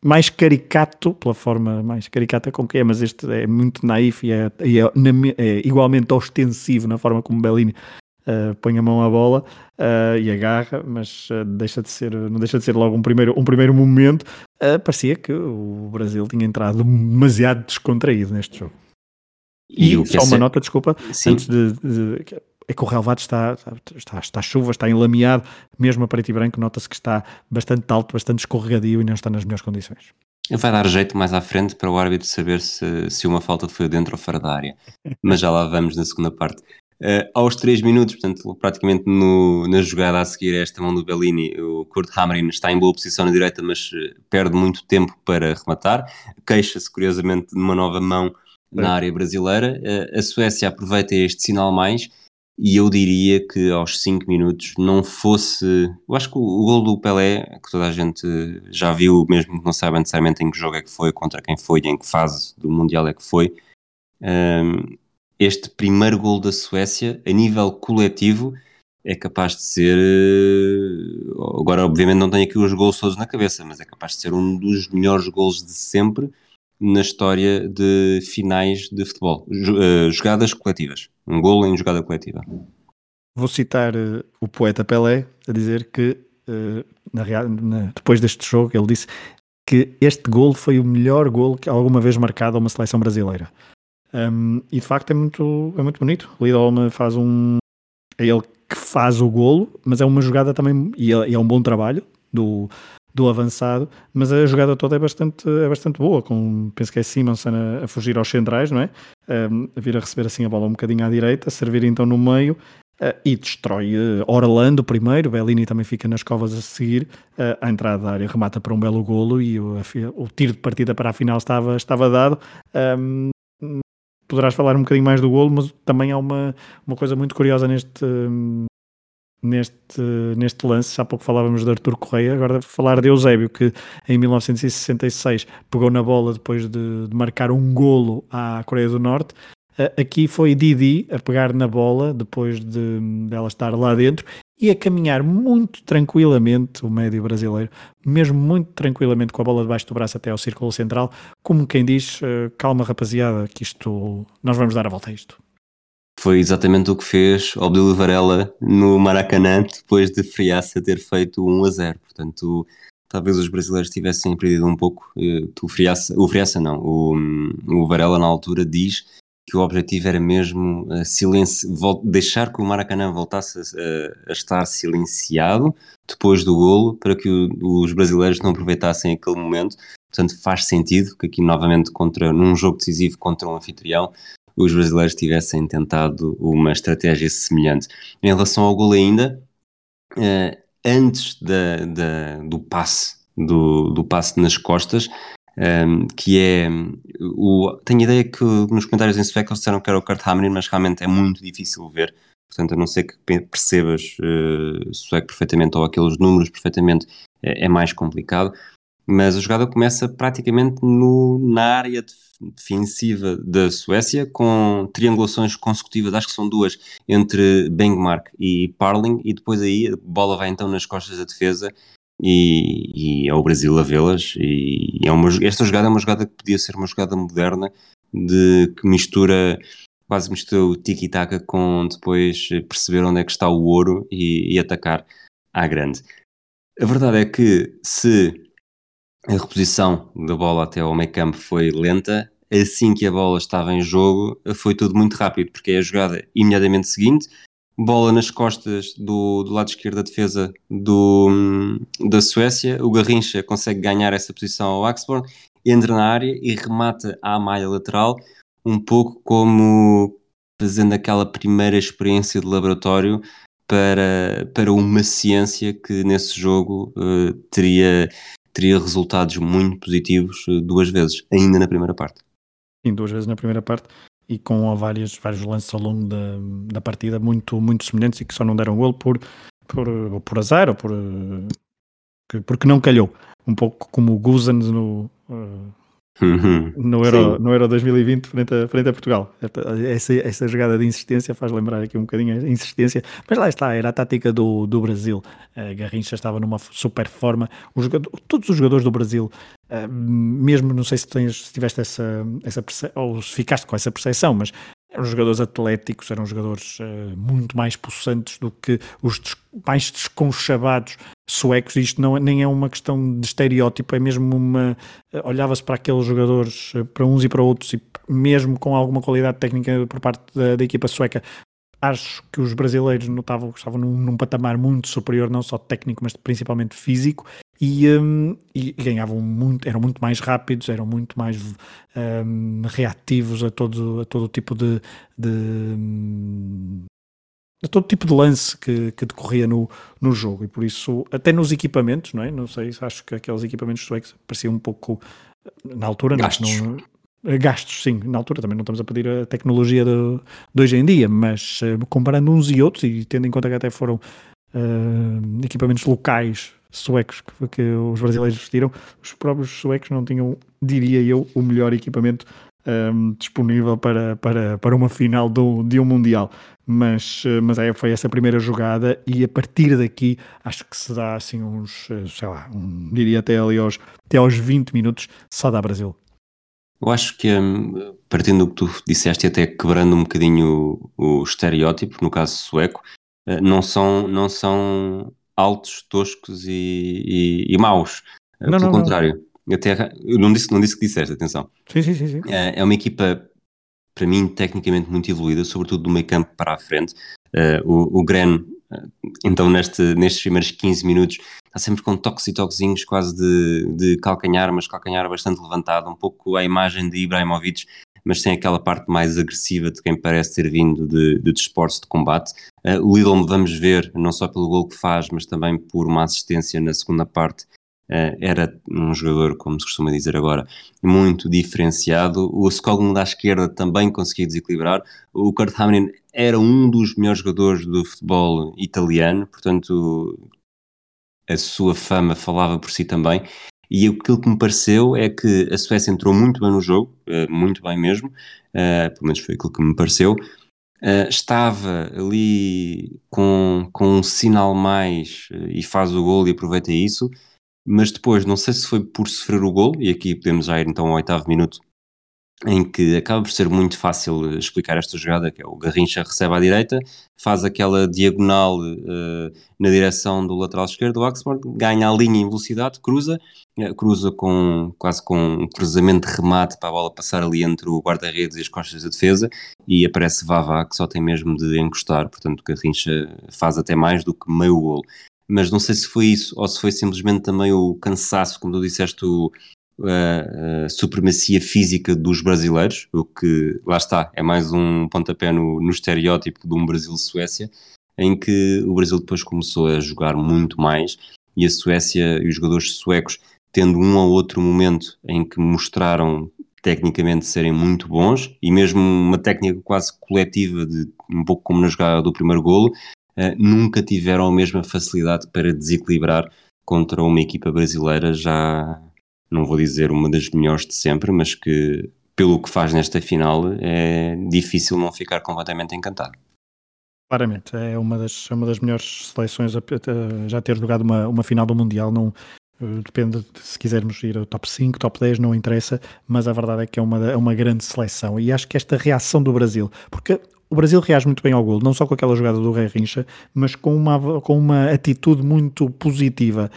mais caricato, pela forma mais caricata com que é, mas este é muito naif e é, é, é igualmente ostensivo na forma como Bellini uh, põe a mão à bola uh, e agarra, mas uh, deixa de ser, não deixa de ser logo um primeiro, um primeiro momento. parecia que o Brasil tinha entrado demasiado descontraído neste jogo. E, e só uma ser... nota, desculpa, Sim. antes de, de, é que o relevado está, está, está chuva, está enlameado, mesmo a preto e branco, nota-se que está bastante alto, bastante escorregadio e não está nas melhores condições. Vai dar jeito mais à frente para o árbitro saber se, se uma falta foi dentro ou fora da área, mas já lá vamos na segunda parte. Uh, aos 3 minutos, portanto, praticamente no, na jogada a seguir esta mão do Bellini, o Kurt Hamrin está em boa posição na direita, mas uh, perde muito tempo para rematar. Queixa-se, curiosamente, de uma nova mão na área brasileira. Uh, a Suécia aproveita este sinal mais e eu diria que aos 5 minutos não fosse. Eu acho que o, o gol do Pelé, que toda a gente já viu, mesmo que não saiba necessariamente em que jogo é que foi, contra quem foi e em que fase do Mundial é que foi. Um, este primeiro gol da Suécia, a nível coletivo, é capaz de ser. Eh, agora, obviamente, não tenho aqui os gols todos na cabeça, mas é capaz de ser um dos melhores gols de sempre na história de finais de futebol. Eh, jogadas coletivas. Um gol em jogada coletiva. Vou citar uh, o poeta Pelé a dizer que, na, depois deste jogo, ele disse que este gol foi o melhor gol que alguma vez marcado a uma seleção brasileira. Um, e de facto é muito, é muito bonito. O Lidolma faz um. É ele que faz o golo, mas é uma jogada também. E é, é um bom trabalho do, do avançado, mas a jogada toda é bastante, é bastante boa. Com, penso que é Simonson a, a fugir aos centrais, não é? Um, a vir a receber assim a bola um bocadinho à direita, servir então no meio. Uh, e destrói uh, Orlando primeiro, Bellini também fica nas covas a seguir, uh, à entrada da área remata para um belo golo e o, o, tiro de partida para a final estava, estava dado. Um, poderás falar um bocadinho mais do golo, mas também há uma, uma coisa muito curiosa neste, neste, neste lance. Há pouco falávamos de Artur Correia, agora falar de Eusébio, que em 1966 pegou na bola depois de, de marcar um golo à Coreia do Norte. Aqui foi Didi a pegar na bola depois de, de ela estar lá dentro e a caminhar muito tranquilamente, o médio brasileiro, mesmo muito tranquilamente com a bola debaixo do braço até ao círculo central, como quem diz, uh, calma rapaziada, que isto, nós vamos dar a volta a isto. Foi exatamente o que fez Obdilo Varela no Maracanã, depois de Friaça ter feito 1 a 0. Portanto, talvez os brasileiros tivessem perdido um pouco. Eh, o Friaça, o Friaça não, o, o Varela na altura diz que o objetivo era mesmo uh, silenci deixar que o Maracanã voltasse a, a, estar silenciado depois do golo para que o, os brasileiros não aproveitassem aquele momento. Portanto, faz sentido que aqui novamente contra num jogo decisivo contra um anfitrião os brasileiros tivessem tentado uma estratégia semelhante. Em relação ao golo ainda, uh, antes da, da, do passe do, do passe nas costas, um, que é o, tenho ideia que nos comentários em sueco disseram que era o Kurt Hamrin, mas realmente é muito difícil ver. Portanto, a não ser que percebas uh, sueco perfeitamente ou aqueles números perfeitamente, é, é mais complicado mas a jogada começa praticamente no, na área defensiva da Suécia, com triangulações consecutivas, acho que são duas, entre Bengmark e Parling, e depois aí a bola vai então nas costas da defesa e, e é o Brasil a vê-las. E é uma, esta jogada é uma jogada que podia ser uma jogada moderna, de que mistura quase mistura o tiki-taka com depois perceber onde é que está o ouro e, e atacar à grande. A verdade é que se a reposição da bola até ao meio campo foi lenta. Assim que a bola estava em jogo, foi tudo muito rápido, porque é a jogada imediatamente seguinte, bola nas costas do, do lado esquerdo da defesa do, da Suécia, o Garrincha consegue ganhar essa posição ao Axborn, entra na área e remata à malha lateral, um pouco como fazendo aquela primeira experiência de laboratório para, para uma ciência que nesse jogo uh, teria teria resultados muito positivos eh, duas vezes, ainda na primeira parte. Sim, duas vezes na primeira parte e com vários, vários lances ao longo da, da partida muito, muito semelhantes e que só não deram gol por, por, por azar ou por, eh, porque não calhou. Um pouco como o Guzans no, uh, Uhum. No, Euro, no Euro 2020 frente a, frente a Portugal. Essa, essa jogada de insistência faz lembrar aqui um bocadinho a insistência, mas lá está, era a tática do, do Brasil. A Garrincha estava numa super forma. Os jogador, todos os jogadores do Brasil, uh, mesmo não sei se, tens, se tiveste essa, essa ou se ficaste com essa percepção, mas eram jogadores atléticos, eram jogadores uh, muito mais possantes do que os des mais desconchabados suecos. Isto não, é, nem é uma questão de estereótipo, é mesmo uma. Uh, Olhava-se para aqueles jogadores, uh, para uns e para outros, e mesmo com alguma qualidade técnica por parte da, da equipa sueca, acho que os brasileiros notavam estavam num, num, patamar muito superior, não só técnico, mas principalmente físico, e, um, e, ganhavam muito, eram muito mais rápidos, eram muito mais um, reativos a todo, a todo tipo de, de a todo tipo de lance que, que decorria no, no jogo, e por isso, até nos equipamentos, não é? Não sei, acho que aqueles equipamentos suecos pareciam um pouco na altura, gastos. Não, gastos, sim, na altura também não estamos a pedir a tecnologia de, de hoje em dia, mas uh, comparando uns e outros, e tendo em conta que até foram uh, equipamentos locais suecos que, que, os brasileiros vestiram, os próprios suecos não tinham, diria eu, o melhor equipamento um, disponível para, para, para uma final do, de um Mundial. Mas, eh, mas é, foi essa primeira jogada e a partir daqui acho que se dá assim uns, eh, sei lá, um, diria até ali aos, até aos 20 minutos, só dá Brasil. Eu acho que, hum, partindo do que tu disseste e até quebrando um bocadinho o, o estereótipo, no caso sueco, eh, não são, não são altos, toscos e, e, e maus. Não, Pelo não, contrário. Não. Até, eu não disse, não disse que disseste, atenção. Sim, sim, sim. sim. É, é uma equipa, para mim, tecnicamente muito evoluída, sobretudo do meio campo para a frente. Uh, o, o Gren, então, neste, nestes primeiros 15 minutos, está sempre com toques e toquezinhos quase de, de calcanhar, mas calcanhar bastante levantado, um pouco a imagem de Ibrahimovic mas tem aquela parte mais agressiva de quem parece ter vindo de, de desportos de combate. Uh, o Lidl vamos ver, não só pelo gol que faz, mas também por uma assistência na segunda parte. Uh, era um jogador, como se costuma dizer agora, muito diferenciado. O Skoglund à esquerda também conseguia desequilibrar. O Kurt Hamrin era um dos melhores jogadores do futebol italiano, portanto a sua fama falava por si também. E aquilo que me pareceu é que a Suécia entrou muito bem no jogo, eh, muito bem mesmo, uh, pelo menos foi aquilo que me pareceu. Uh, estava ali com, com um sinal mais e faz o gol e aproveita isso, mas depois, não sei se foi por sofrer o gol, e aqui podemos já ir então ao oitavo minuto em que acaba por ser muito fácil explicar esta jogada, que é o Garrincha recebe à direita, faz aquela diagonal uh, na direção do lateral esquerdo do Oxford, ganha a linha em velocidade, cruza, uh, cruza com quase com um cruzamento de remate para a bola passar ali entre o guarda-redes e as costas da defesa, e aparece Vavá que só tem mesmo de encostar, portanto Garrincha faz até mais do que meio gol. Mas não sei se foi isso, ou se foi simplesmente também o cansaço, como tu disseste, o, a, supremacia física dos brasileiros, o que, lá está, é mais um pontapé no, no estereótipo de um Brasil-Suécia, em que o Brasil depois começou a jogar muito mais e a Suécia e os jogadores suecos tendo um ou outro momento em que mostraram tecnicamente serem muito bons e mesmo uma técnica quase coletiva de um pouco como na jogada do primeiro golo uh, nunca tiveram a mesma facilidade para desequilibrar contra uma equipa brasileira já não vou dizer uma das melhores de sempre mas que pelo que faz nesta final é difícil não ficar completamente encantado Claramente, é uma das, é uma das melhores seleções a, a, já ter jogado uma, uma final do Mundial. Não, eh, depende de, se quisermos ir ao top 5, top 10, não interessa, mas a verdade é que é uma, é uma grande seleção. E acho que esta reação do Brasil, porque o Brasil reage muito bem ao gol, não só com aquela jogada do Rei Rincha, mas com uma, com uma atitude muito positiva.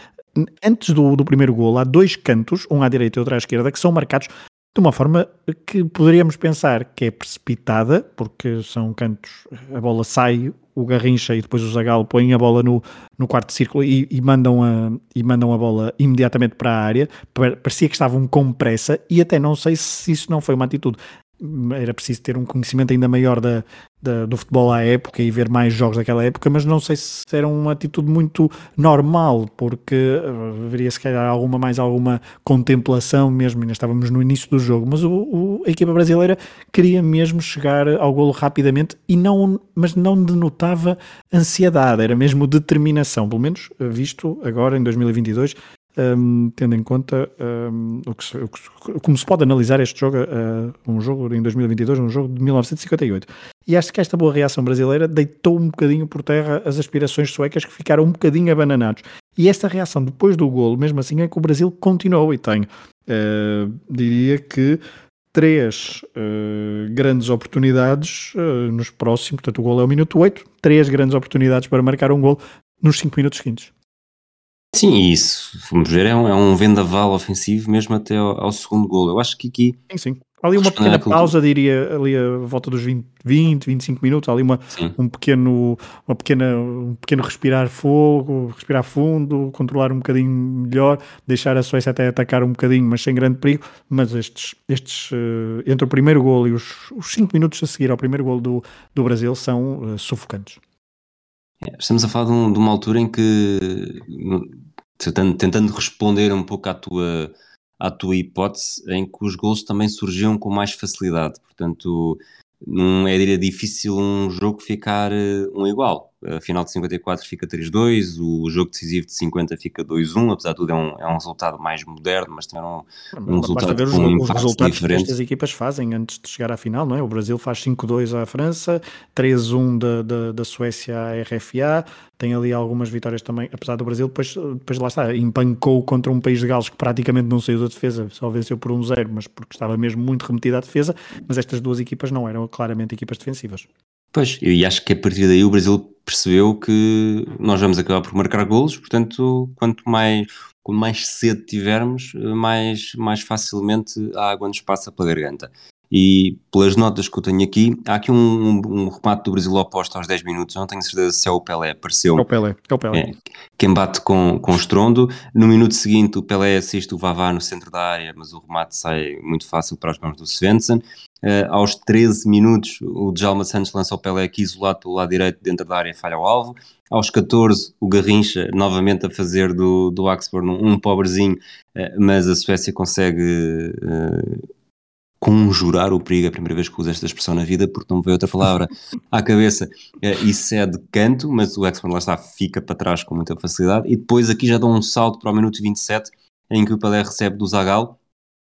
Antes do, do primeiro gol, há dois cantos, um à direita e outro à esquerda, que são marcados de uma forma que poderíamos pensar que é precipitada, porque são cantos, a bola sai, o Garrincha e depois o Zagal põem a bola no, no quarto círculo e, e, mandam a, e mandam a bola imediatamente para a área. Parecia que estavam com pressa e até não sei se isso não foi uma atitude era preciso ter um conhecimento ainda maior da, da, do futebol à época e ver mais jogos daquela época, mas não sei se era uma atitude muito normal, porque uh, haveria se calhar alguma mais alguma contemplação mesmo, ainda estávamos no início do jogo, mas o, o, a equipa brasileira queria mesmo chegar ao golo rapidamente e não, mas não denotava ansiedade, era mesmo determinação, pelo menos uh, visto agora em 2022 um, tendo em conta um, o, que o que, como se pode analisar este jogo, uh, um jogo em 2022, um jogo de 1958. E acho que esta boa reação brasileira deitou um bocadinho por terra as aspirações suecas que ficaram um bocadinho abananados. E esta reação depois do golo, mesmo assim, é que o Brasil continuou e tem, uh, diria que três uh, grandes oportunidades nos próximos, portanto o gol é o minuto 8, três grandes oportunidades para marcar um gol nos 5 minutos seguintes. Sim, isso, vamos ver, é um, é um vendaval ofensivo mesmo até ao, ao segundo gol. Eu acho que aqui. Sim, sim. Ali uma pequena pausa, diria, ali a volta dos 20, 20 25 minutos, ali uma, um, pequeno, uma pequena, um pequeno respirar fogo, respirar fundo, controlar um bocadinho melhor, deixar a Suécia até atacar um bocadinho, mas sem grande perigo. Mas estes, estes uh, entre o primeiro gol e os, os 5 minutos a seguir ao primeiro gol do, do Brasil são uh, sufocantes. É, estamos a falar de, um, de, uma altura em que tentando, tentando responder um pouco à tua, à tua hipótese, em que os gols também surgiam com mais facilidade. Portanto, não é difícil um jogo ficar uh, um igual. A final de 54 fica 3-2, o jogo decisivo de 50 fica 2-1, apesar de tudo é um, é um resultado mais moderno, mas também é um, um resultado ver com um os resultados diferente. que estas equipas fazem antes de chegar à final, não é? O Brasil faz 5-2 à França, 3-1 da, da, da Suécia à RFA, tem ali algumas vitórias também, apesar do Brasil, depois, depois lá está, empancou contra um país de Gales que praticamente não saiu da defesa, só venceu por 1-0, mas porque estava mesmo muito remetido à defesa, mas estas duas equipas não eram claramente equipas defensivas. Pois, e acho que a partir daí o Brasil percebeu que nós vamos acabar por marcar golos, portanto, quanto mais, quanto mais cedo tivermos, mais, mais facilmente a água nos passa pela garganta. E pelas notas que eu tenho aqui, há aqui um, um, um remate do Brasil oposto aos 10 minutos. Eu não tenho certeza se é o Pelé, apareceu. É o Pelé, é o Pelé. É, quem bate com, com estrondo. No minuto seguinte, o Pelé assiste o Vavá no centro da área, mas o remate sai muito fácil para as mãos do Svensson. Uh, aos 13 minutos, o Djalma Santos lança o Pelé aqui isolado pelo lado direito, dentro da área, falha o alvo. Aos 14, o Garrincha, novamente a fazer do, do Axford um, um pobrezinho, uh, mas a Suécia consegue uh, conjurar o perigo, é a primeira vez que uso esta expressão na vida, porque não me veio outra palavra à cabeça, e cede canto, mas o Axford lá está, fica para trás com muita facilidade. E depois aqui já dá um salto para o minuto 27, em que o Pelé recebe do Zagal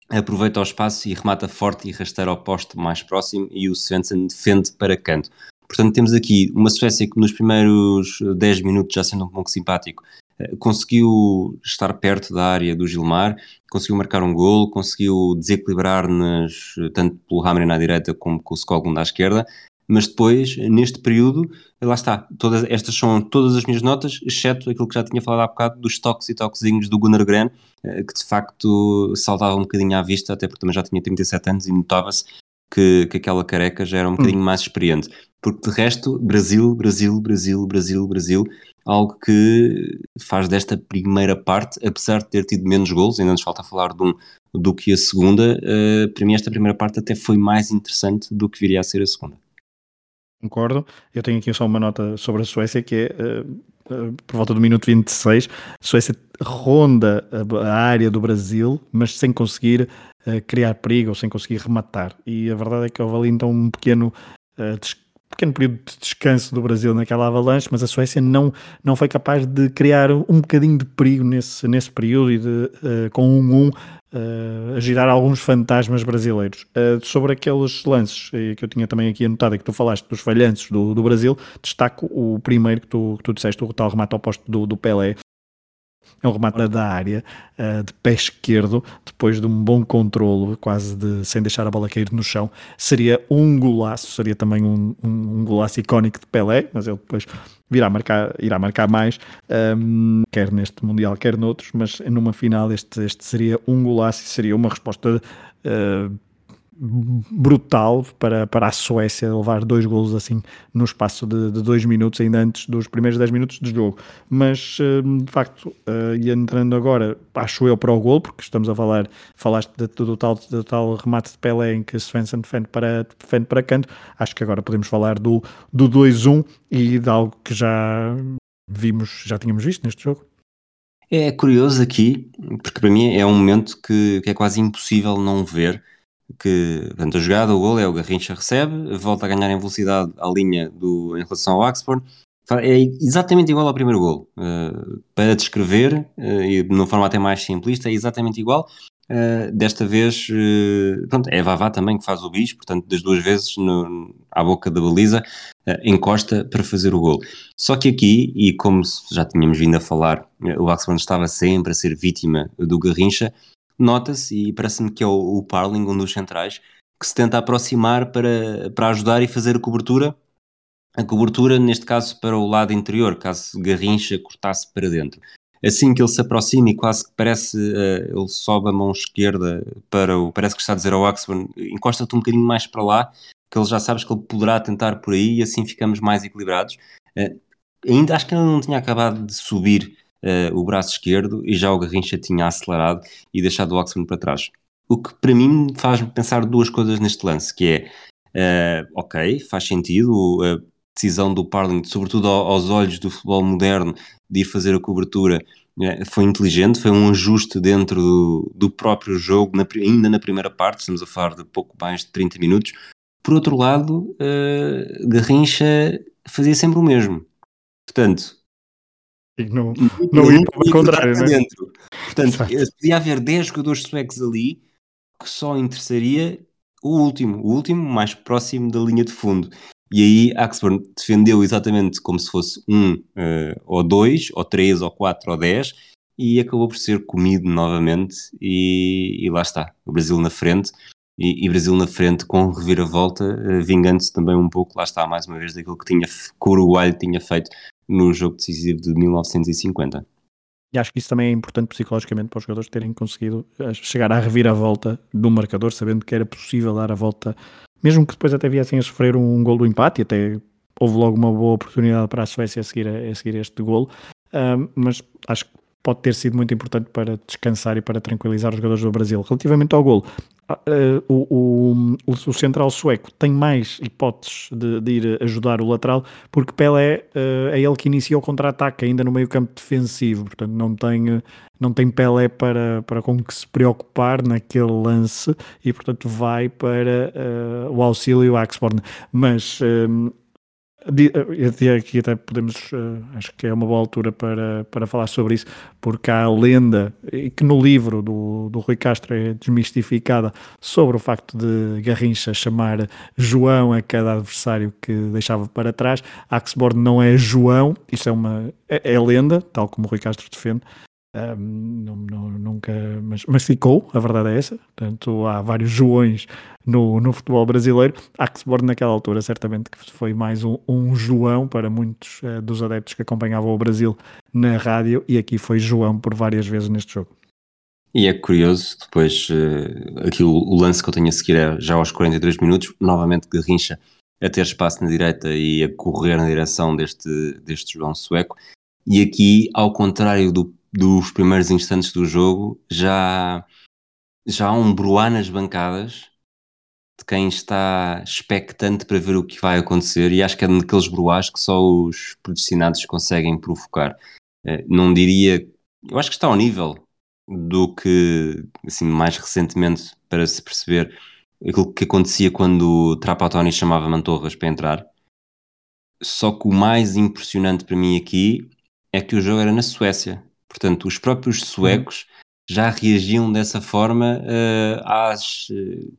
aproveita o espaço e remata forte e rasteira ao poste mais próximo e o Svensson defende para canto. Portanto, temos aqui uma Suécia que nos primeiros 10 minutos, já sendo um pouco simpático, eh, conseguiu estar perto da área do Gilmar, conseguiu marcar um gol, conseguiu desequilibrar-nos tanto pelo Hammer na direita como com o Skoglund à esquerda, mas depois, neste período, lá está, todas, estas são todas as minhas notas, exceto aquilo que já tinha falado há bocado dos toques e toquezinhos do Gunnar Gren, eh, que de facto saltava um bocadinho à vista, até porque também já tinha 37 anos e notava-se que, que aquela careca já era um hum. bocadinho mais experiente. Porque de resto, Brasil, Brasil, Brasil, Brasil, Brasil, algo que faz desta primeira parte, apesar de ter tido menos gols, ainda nos falta falar de um, do que a segunda, uh, para mim esta primeira parte até foi mais interessante do que viria a ser a segunda. Concordo. Eu tenho aqui só uma nota sobre a Suécia que é uh, por volta do minuto 26. A Suécia ronda a, área do Brasil, mas sem conseguir criar perigo ou sem conseguir rematar. E a verdade é que houve ali então um pequeno pequeno período de descanso do Brasil naquela avalanche, mas a Suécia não, não foi capaz de criar um bocadinho de perigo nesse, nesse período e de, uh, com um 1 uh, a girar alguns fantasmas brasileiros. Uh, sobre aqueles lances que eu tinha também aqui anotado e que tu falaste dos falhanços do, do Brasil, destaco o primeiro que tu, que tu disseste, o tal remate ao posto do, do Pelé, é um remate da área uh, de pé esquerdo, depois de um bom controlo, quase de, sem deixar a bola cair no chão. Seria um golaço, seria também um, um, um golaço icónico de Pelé, mas ele depois virá marcar, irá marcar mais, um, ehm, quer neste Mundial, quer noutros, mas numa final este, este seria um golaço e seria uma resposta uh, brutal para, para a Suécia levar dois golos assim no espaço de, de dois minutos, ainda antes dos primeiros 10 minutos de jogo. Mas hum, de facto, uh, e entrando agora, acho eu para o gol, porque estamos a falar, falaste de, do, tal, do tal remate de Pelé em que Svensson defende para, defende para canto, acho que agora podemos falar do, do 2-1 e de algo que já vimos, já tínhamos visto neste jogo. É curioso aqui, porque para mim é um momento que, que é quase impossível não ver que, portanto, a jogada, o gol é o Garrincha recebe, volta a ganhar em velocidade a linha do, em relação ao Oxford, é exatamente igual ao primeiro gol. Uh, para descrever, uh, e de uma forma até mais simplista, é exatamente igual. Uh, desta vez, pronto, é Vavá também que faz o bicho, portanto, das duas vezes no, à boca da baliza, encosta para fazer o gol. Só que aqui, e como já tínhamos vindo a falar, o Oxford estava sempre a ser vítima do Garrincha, nota-se, e parece-me que é o, o Parling, um dos centrais, que se tenta aproximar para, para ajudar e fazer a cobertura. A cobertura, neste caso, para o lado interior, caso Garrincha cortasse para dentro. Assim que ele se aproxima e quase que parece, uh, ele sobe a mão esquerda para o, parece que está a dizer ao Axman, encosta-te um bocadinho mais para lá, que ele já sabes que ele poderá tentar por aí e assim ficamos mais equilibrados. Uh, ainda acho que ele não tinha acabado de subir o braço esquerdo e já o Garrincha tinha acelerado e deixado o Oxford para trás. O que para mim faz pensar duas coisas neste lance, que é, uh, ok, faz sentido a decisão do Parling, sobretudo aos olhos do futebol moderno, de ir fazer a cobertura, foi inteligente, foi um ajuste dentro do, do próprio jogo, na, ainda na primeira parte, estamos a falar de pouco mais de 30 minutos. Por outro lado, uh, Garrincha fazia sempre o mesmo. Portanto, não, não ir para o contrário, né? dentro. Portanto, Exato. Eh, podia haver 10 jogadores suecos ali que só interessaria o último, o último mais próximo da linha de fundo. E aí Axburn defendeu exatamente como se fosse um uh, ou dois, ou três, ou quatro, ou dez, e acabou por ser comido novamente. E, e lá está, o Brasil na frente. E, e Brasil na frente com reviravolta, uh, vingando-se também um pouco, lá está, mais uma vez, daquilo que, tinha, que o Uruguai tinha feito no jogo decisivo de 1950. E acho que isso também é importante psicologicamente para os jogadores terem conseguido eh, chegar à reviravolta do marcador, sabendo que era possível dar a volta, mesmo que depois até viessem a sofrer um, gol do empate, e até houve logo uma boa oportunidade para a Suécia a seguir, a, a seguir este gol, mas acho que pode ter sido muito importante para descansar e para tranquilizar os jogadores do Brasil. Relativamente ao gol, Uh, o, o, o, central sueco tem mais hipóteses de, de, ir ajudar o lateral, porque Pelé uh, é ele que inicia o contra-ataque ainda no meio campo defensivo, portanto não tem, não tem Pelé para, para com que se preocupar naquele lance e portanto vai para uh, o auxílio Axborn. Mas eh, aqui até podemos, uh, acho que é uma boa altura para, para falar sobre isso, porque há a lenda, e que no livro do, do Rui Castro é desmistificada, sobre o facto de Garrincha chamar João a cada adversário que deixava para trás. Axborn não é João, isto é uma é, é lenda, tal como o Rui Castro defende, um, não, não, nunca, mas, mas, ficou, a verdade é essa. Portanto, há vários Joões no, no futebol brasileiro. Axborn, naquela altura, certamente que foi mais um, um João para muitos uh, dos adeptos que acompanhavam o Brasil na rádio, e aqui foi João por várias vezes neste jogo. E é curioso, depois, uh, aqui o, o, lance que eu tenho a seguir é já aos 43 minutos, novamente Garrincha a ter espaço na direita e a correr na direção deste, deste João sueco. E aqui, ao contrário do dos primeiros instantes do jogo, já, já há um bruá nas bancadas de quem está expectante para ver o que vai acontecer e acho que é daqueles broás que só os predestinados conseguem provocar. Uh, não diria, eu acho que está ao nível do que, assim, mais recentemente, para se perceber aquilo que acontecia quando o Trapattoni chamava Mantorras para entrar. Só que o mais impressionante para mim aqui é que o jogo era na Suécia. Portanto, os próprios suecos já reagiam dessa forma uh, às. Uh,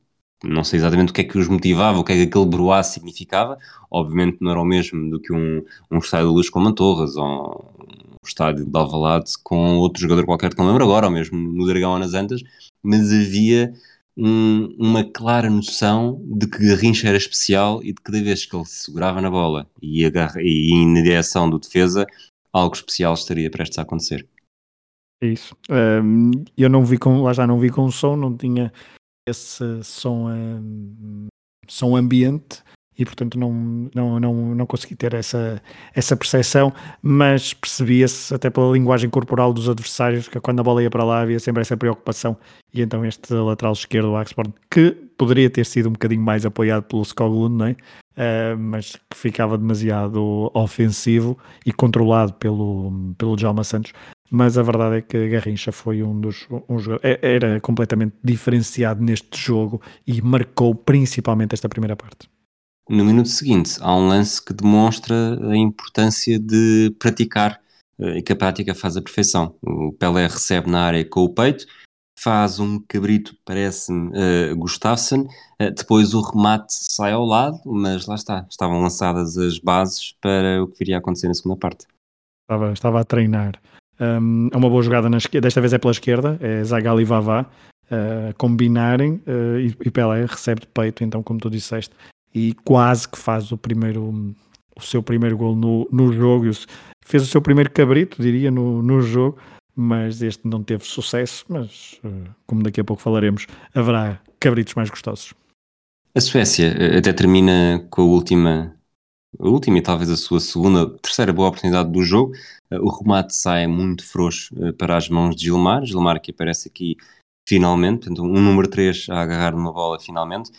não sei exatamente o que é que os motivava, o que é que aquele broá significava. Obviamente não era o mesmo do que um, um estádio de luz com Mantorras ou um estádio de Alvalade com outro jogador qualquer que não lembro agora, ou mesmo no Dragão ou nas Antas, mas havia um, uma clara noção de que Garrincha era especial e de que cada vez que ele se segurava na bola e, agarra, e ia na direção do defesa, algo especial estaria prestes a acontecer. É isso. Um, eu não vi com, lá já não vi com som, não tinha esse som, um, som ambiente e portanto não, não, não, não consegui ter essa, essa percepção, mas percebia-se até pela linguagem corporal dos adversários que quando a bola ia para lá havia sempre essa preocupação e então este lateral esquerdo, o Axborn, que poderia ter sido um bocadinho mais apoiado pelo Skoglund, não é? Uh, mas que ficava demasiado ofensivo e controlado pelo, pelo Jalma Santos. Mas a verdade é que Garrincha foi um dos. Um, é, era completamente diferenciado neste jogo e marcou principalmente esta primeira parte. No minuto seguinte, há um lance que demonstra a importância de praticar eh, e que a prática faz a perfeição. O Pelé recebe na área com o peito, faz um cabrito, parece-me, uh, Gustafsson, uh, depois o remate sai ao lado, mas lá está, estavam lançadas as bases para o que viria a acontecer na segunda parte. Estava, estava a treinar. Um, é uma boa jogada na desta vez é pela esquerda, é Zagal e Vavá uh, combinarem uh, e, e Pelé recebe de peito, então como tu disseste, e quase que faz o primeiro o seu primeiro gol no, no jogo, fez o seu primeiro cabrito, diria, no, no jogo, mas este não teve sucesso, mas uh, como daqui a pouco falaremos, haverá cabritos mais gostosos. A Suécia até termina com a última a última e talvez a sua segunda, terceira boa oportunidade do jogo. Uh, o remate sai muito frouxo uh, para as mãos de Gilmar. Gilmar que aparece aqui finalmente, portanto, um número 3 a agarrar numa bola finalmente.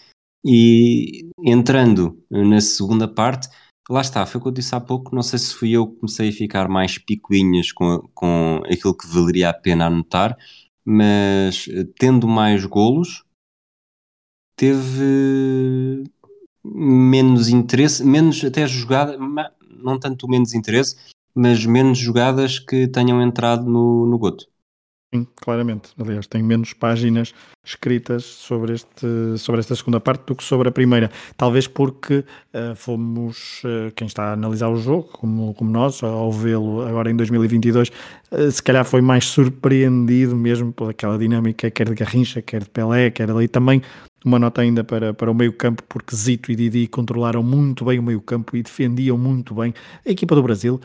E entrando na segunda parte, lá está, foi o que eu disse há pouco. Não sei se fui eu que comecei a ficar mais picuinhas com, com aquilo que valeria a pena anotar, mas uh, tendo mais golos, teve menos interesse, menos até jogada, não tanto menos interesse, mas menos jogadas que tenham entrado no, no Goto. Sim, claramente. Aliás, tem menos páginas escritas sobre, este, sobre esta segunda parte do que sobre a primeira. Talvez porque uh, fomos, uh, quem está a analisar o jogo, como, como nós, ao vê-lo agora em 2022, uh, se calhar foi mais surpreendido mesmo pelaquela dinâmica, quer de Garrincha, quer de Pelé, quer ali também uma nota ainda para, para o meio-campo, porque Zito e Didi controlaram muito bem o meio-campo e defendiam muito bem a equipa do Brasil,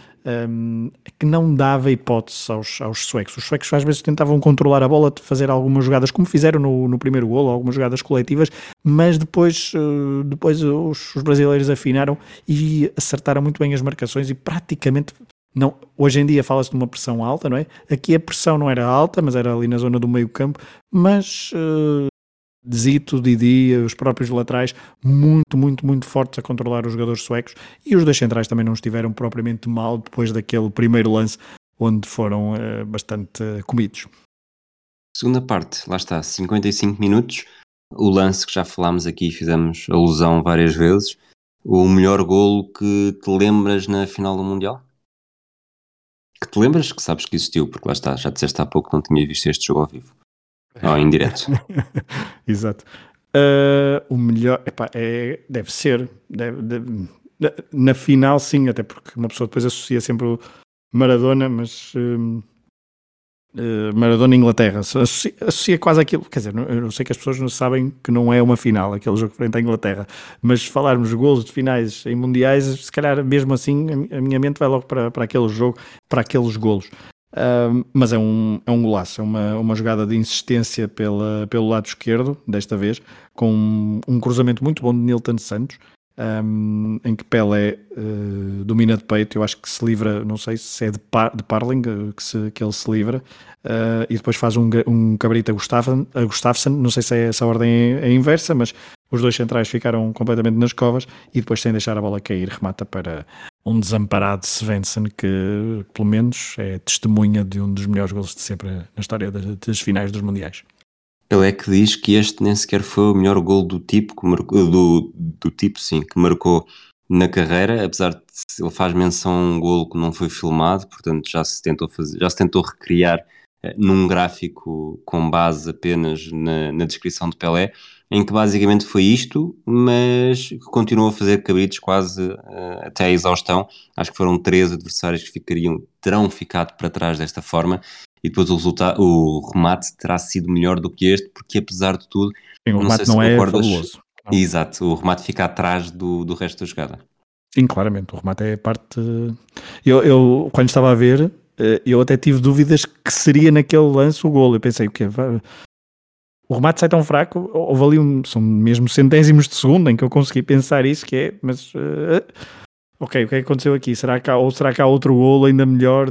um, que não dava hipótese aos, aos suecos. Os suecos às vezes tentavam controlar a bola, fazer algumas jogadas, como fizeram no, no primeiro golo, algumas jogadas coletivas, mas depois, uh, depois os, os brasileiros afinaram e acertaram muito bem as marcações e praticamente não, hoje em dia fala-se de uma pressão alta, não é? Aqui a pressão não era alta, mas era ali na zona do meio campo, mas uh, Zito, Didi, os próprios laterais, muito, muito, muito fortes a controlar os jogadores suecos e os dois centrais também não estiveram propriamente mal depois daquele primeiro lance onde foram uh, bastante uh, comidos. Segunda parte, lá está, 55 minutos. O lance que já falámos aqui, fizemos alusão várias vezes. O melhor golo que te lembras na final do Mundial? Que te lembras que sabes que existiu, porque lá está, já disseste há pouco que não tinha visto este jogo ao vivo. Ou em direto. Exato. Uh, o melhor, epá, é, deve ser. Deve, deve, na final, sim, até porque uma pessoa depois associa sempre o Maradona, mas. Uh, Maradona Inglaterra associa, associa, quase aquilo. Quer dizer, eu sei que as pessoas não sabem que não é uma final, aquele jogo frente à Inglaterra, mas falarmos de golos de finais em mundiais, se calhar mesmo assim a minha mente vai logo para, para aquele jogo, para aqueles golos. Mas é um, é um golaço, é uma, uma jogada de insistência pela, pelo lado esquerdo, desta vez, com um, um cruzamento muito bom de Nilton Santos, um, em que Pelé uh, domina de peito. Eu acho que se livra, não sei se é de, par, de Parling uh, que, se, que ele se livra, uh, e depois faz um, um cabrito a Gustafsson, a Gustafsson. Não sei se é essa ordem é, é inversa, mas os dois centrais ficaram completamente nas covas e depois, sem deixar a bola cair, remata para um desamparado Svensson que, pelo menos, é testemunha de um dos melhores gols de sempre na história das, finais dos Mundiais. Ele é que diz que este nem sequer foi o melhor gol do tipo que marcou, do, do tipo, sim, que marcou na carreira, apesar de ele faz menção a um gol que não foi filmado, portanto já se tentou fazer, já se tentou recriar uh, num gráfico com base apenas na, na, descrição de Pelé, em que basicamente foi isto, mas que continuou a fazer cabritos quase uh, até à exaustão. Acho que foram três adversários que ficariam, terão ficado para trás desta forma, e depois o resultado, o remate terá sido melhor do que este, porque apesar de tudo, Sim, o remate não, não é concordas, fabuloso. Não. Exato, o remate fica atrás do, do resto da jogada. Sim, claramente, o remate é parte. Eu, eu quando estava a ver, eh, eu até tive dúvidas que seria naquele lance o golo. Eu pensei, o quê? O remate sai tão fraco, houve ali um, são mesmo centésimos de segundo em que eu consegui pensar isso, que é, mas uh, ok, o que é que aconteceu aqui? Será que há, ou será que há outro golo ainda melhor,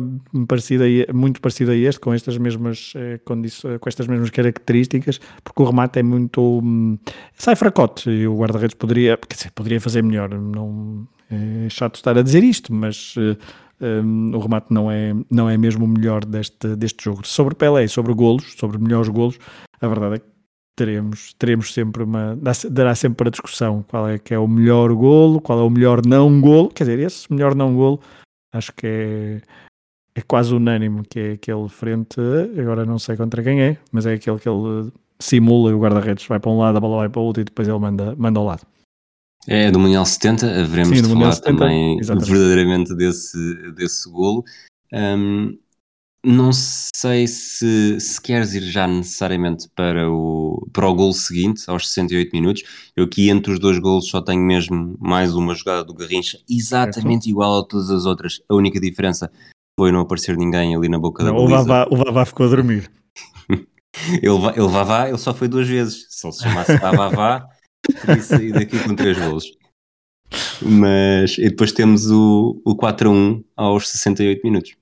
parecido a, muito parecido a este, com estas mesmas eh, condições, com estas mesmas características? Porque o remate é muito hum, sai fracote e o guarda-redes poderia, quer dizer, poderia fazer melhor. Não é chato estar a dizer isto, mas uh, um, o remate não é, não é mesmo o melhor deste, deste jogo. Sobre Pelé, sobre golos, sobre melhores golos, a verdade é que teremos, teremos sempre uma. dará sempre para discussão qual é que é o melhor golo, qual é o melhor não golo. Quer dizer, esse melhor não golo acho que é, é quase unânime, que é aquele frente, agora não sei contra quem é, mas é aquele que ele simula e o guarda-redes vai para um lado, a bola vai para o outro e depois ele manda, manda ao lado. É do Mundial 70, haveremos Sim, de falar 70, também exatamente. verdadeiramente desse, desse golo. Um, não sei se, se queres ir já necessariamente para o, para o gol seguinte, aos 68 minutos. Eu aqui entre os dois golos só tenho mesmo mais uma jogada do Garrincha, exatamente igual a todas as outras. A única diferença foi não aparecer ninguém ali na boca não, da baliza. O Vavá, o Vavá ficou a dormir. ele, ele Vavá, ele só foi duas vezes. Se ele se chamasse Vavá, teria saído daqui com três golos. Mas e depois temos o, o 4 a 1 aos 68 minutos.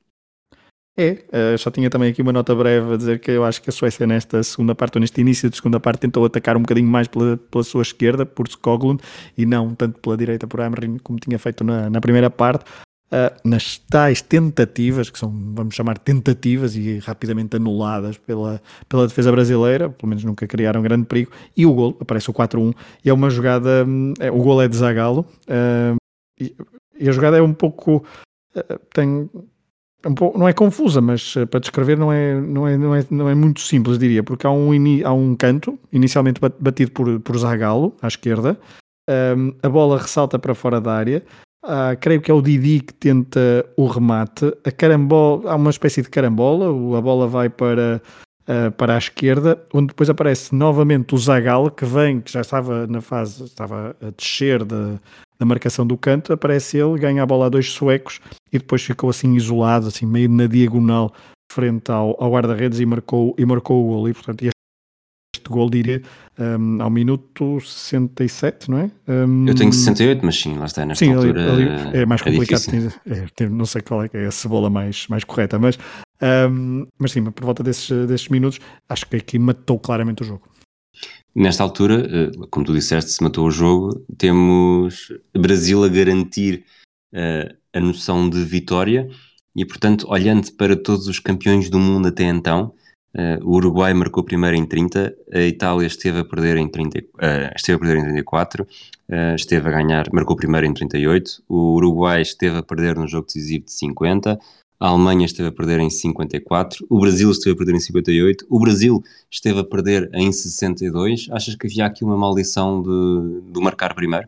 É, uh, só tinha também aqui uma nota breve a dizer que eu acho que a Suécia nesta segunda parte, ou neste início de segunda parte, tentou atacar um bocadinho mais pela, pela sua esquerda, por Skoglund, e não tanto pela direita por Amrin, como tinha feito na, na primeira parte. Uh, nas tais tentativas, que são, vamos chamar, tentativas e rapidamente anuladas pela, pela defesa brasileira, pelo menos nunca criaram grande perigo, e o gol, aparece o 4-1, e é uma jogada, é, o gol é de Zagalo, uh, e, e, a jogada é um pouco, uh, tem, um pouco, não é confusa, mas uh, para descrever não é, não, é, não, é, não é muito simples, diria, porque há um, há um canto, inicialmente batido por, por Zagalo, à esquerda, um, a bola ressalta para fora da área, uh, creio que é o Didi que tenta o remate, a carambola, há uma espécie de carambola, a bola vai para, uh, para a esquerda, onde depois aparece novamente o Zagal, que vem, que já estava na fase, estava a descer de, na marcação do canto, aparece ele, ganha a bola a dois suecos e depois ficou assim isolado, assim meio na diagonal, frente ao, ao guarda-redes e marcou, e marcou o gol. E portanto, este gol diria um, ao minuto 67, não é? Um, Eu tenho 68, mas sim, lá está, nesta sim, altura. Ali, ali é mais é complicado, é, não sei qual é, é a cebola mais, mais correta, mas, um, mas sim, por volta desses, desses minutos, acho que aqui matou claramente o jogo. Nesta altura, eh, como tu disseste, se matou o jogo, temos Brasil a garantir uh, a noção de vitória e, portanto, olhando para todos os campeões do mundo até então, uh, o Uruguai marcou primeiro em 30, a Itália esteve a perder em, 30, uh, esteve a perder em 34, esteve a ganhar, marcou primeiro em 38, o Uruguai esteve a perder no jogo decisivo de 50, a Alemanha esteve a perder em 54, o Brasil esteve a perder em 58, o Brasil esteve a perder em 62. Achas que havia aqui uma maldição de, de marcar primeiro?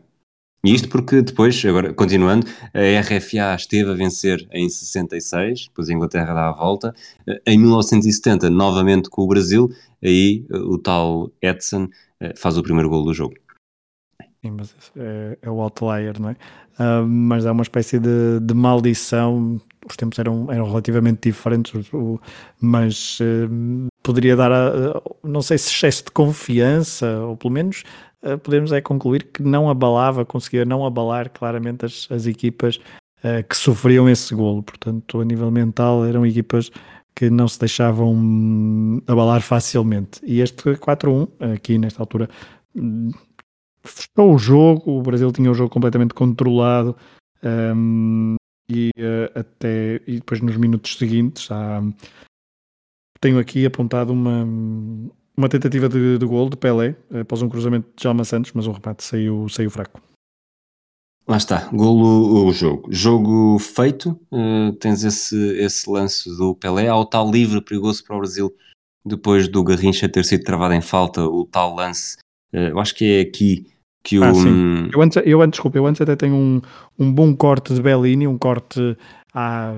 E isto porque depois, agora continuando, a RFA esteve a vencer em 66, depois a Inglaterra dá a volta. Em 1970, novamente com o Brasil, aí o tal Edson eh, faz o primeiro gol do jogo. Sim, mas é, é o outlier, não é? Uh, mas é uma espécie de, de maldição os tempos eram, eram relativamente diferentes, mas uh, poderia dar, a, não sei se excesso de confiança, ou pelo menos uh, podemos é concluir que não abalava, conseguia não abalar claramente as, as equipas uh, que sofriam esse golo. Portanto, a nível mental, eram equipas que não se deixavam hum, abalar facilmente. E este 4-1, aqui nesta altura, fechou o jogo, o Brasil tinha o jogo completamente controlado um, e uh, até e depois nos minutos seguintes há, tenho aqui apontado uma, uma tentativa de, de gol de Pelé após um cruzamento de Jalma Santos, mas o remate saiu, saiu fraco. Lá está, golo o jogo. Jogo feito, uh, tens esse, esse lance do Pelé, ao tal livre perigoso para o Brasil, depois do Garrincha ter sido travado em falta, o tal lance, uh, eu acho que é aqui que o... Ah, sim. Eu antes, eu antes, desculpa, eu antes até tenho um, um bom corte de Bellini, um corte a,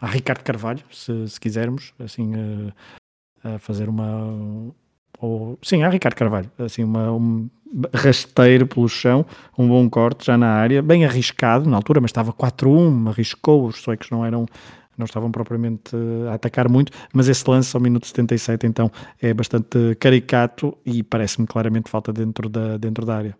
a Ricardo Carvalho, se, se quisermos, assim, uh, a fazer uma... Ou, sim, a Ricardo Carvalho, assim, uma, um, rasteiro pelo chão, um bom corte já na área, bem arriscado na altura, mas estava 4-1, arriscou, os suecos não eram não estavam propriamente a atacar muito, mas esse lance ao minuto 77 então é bastante caricato e parece-me claramente falta dentro da, dentro da área.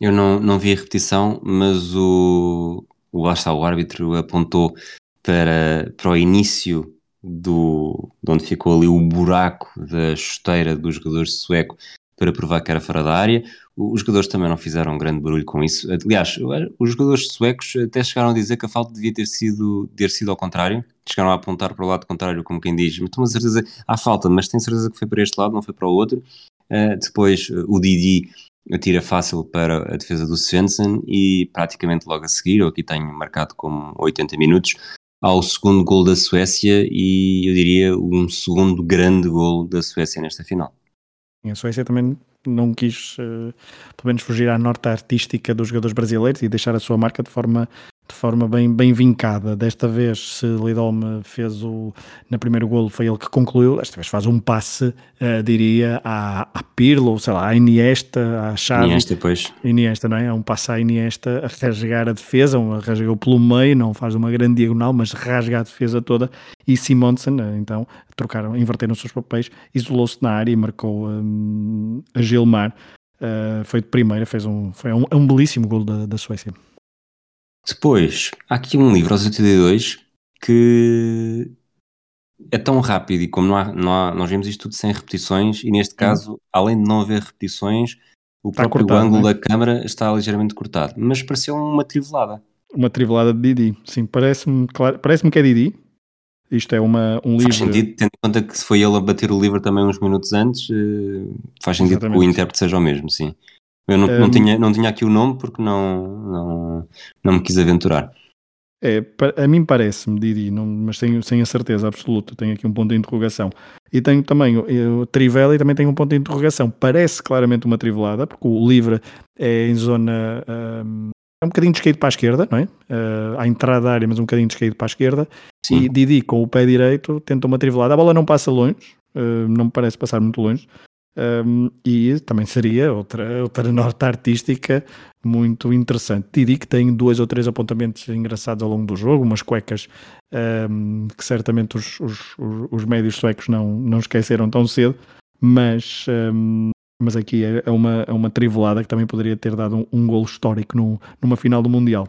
Eu não, não vi a repetição, mas o, o, está, o árbitro apontou para, para o início do, de onde ficou ali o buraco da chuteira do jogador sueco para provar que era fora da área. Os jogadores também não fizeram um grande barulho com isso. Aliás, os jogadores suecos até chegaram a dizer que a falta devia ter sido, ter sido ao contrário. Chegaram a apontar para o lado contrário, como quem diz, mas tenho certeza, há falta, mas tenho certeza que foi para este lado, não foi para o outro. Uh, depois o Didi atira fácil para a defesa do Svensson e praticamente logo a seguir, eu aqui tenho marcado como 80 minutos, ao segundo gol da Suécia e eu diria um segundo grande gol da Suécia nesta final. A Suécia também não quis, uh, pelo menos, fugir à nota artística dos jogadores brasileiros e deixar a sua marca de forma de forma bem, bem vincada. Desta vez, se Lidolme fez o. Na primeiro golo foi ele que concluiu, desta vez faz um passe, uh, diria, à, à Pirlo, sei lá, à Iniesta, à Xavi. Iniesta, pois. Iniesta, não é? É um passe à Iniesta a rasgar a defesa, um, rasgou pelo meio, não faz uma grande diagonal, mas rasga a defesa toda. E Simonsen, eh, então, trocaram, inverteram os seus papéis, isolou-se na área e marcou um, a Gilmar. Uh, foi de primeira, fez um, foi um, um belíssimo gol da, da Suécia. Depois, há aqui um livro aos 82 que é tão rápido e como não há, não há, nós vemos isto tudo sem repetições e neste caso, hum. além de não haver repetições, o está próprio cortado, ângulo é? da câmara está ligeiramente cortado, mas pareceu uma trivelada. Uma trivelada de Didi, sim, parece-me claro, parece que é Didi. Isto é uma, um livro. Faz sentido, tendo em conta que se foi ele a bater o livro também uns minutos antes, eh, faz sentido Exatamente. que o intérprete seja o mesmo, sim. Eu não, um, não, tinha, não tinha aqui o nome porque não, não, não me quis aventurar. É, a mim parece-me, Didi, não, mas sem, sem a certeza absoluta, tenho aqui um ponto de interrogação. E tenho também o Trivela e também tenho um ponto de interrogação. Parece claramente uma trivelada, porque o livre é em zona. Um, é um bocadinho descaído para a esquerda, não é? Uh, à entrada da área, mas um bocadinho descaído para a esquerda. Sim. E Didi com o pé direito tenta uma trivelada. A bola não passa longe, uh, não me parece passar muito longe. Um, e também seria outra, outra nota artística muito interessante. Didi que tem dois ou três apontamentos engraçados ao longo do jogo, umas cuecas um, que certamente os, os, os, médios suecos não, não esqueceram tão cedo, mas, um, mas aqui é, é uma, é uma trivelada que também poderia ter dado um, um histórico no, numa final do Mundial.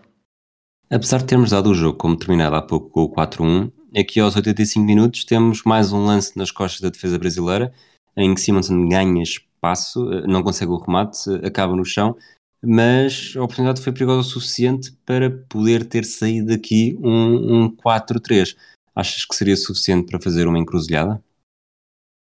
Apesar de termos dado o jogo como terminado há pouco com o 4-1, aqui aos 85 minutos temos mais um lance nas costas da defesa brasileira em que Simonson ganha espaço, eh, não consegue o remate, acaba no chão, mas a oportunidade foi perigosa o suficiente para poder ter saído daqui um, um 4-3. Achas que seria suficiente para fazer uma encruzilhada?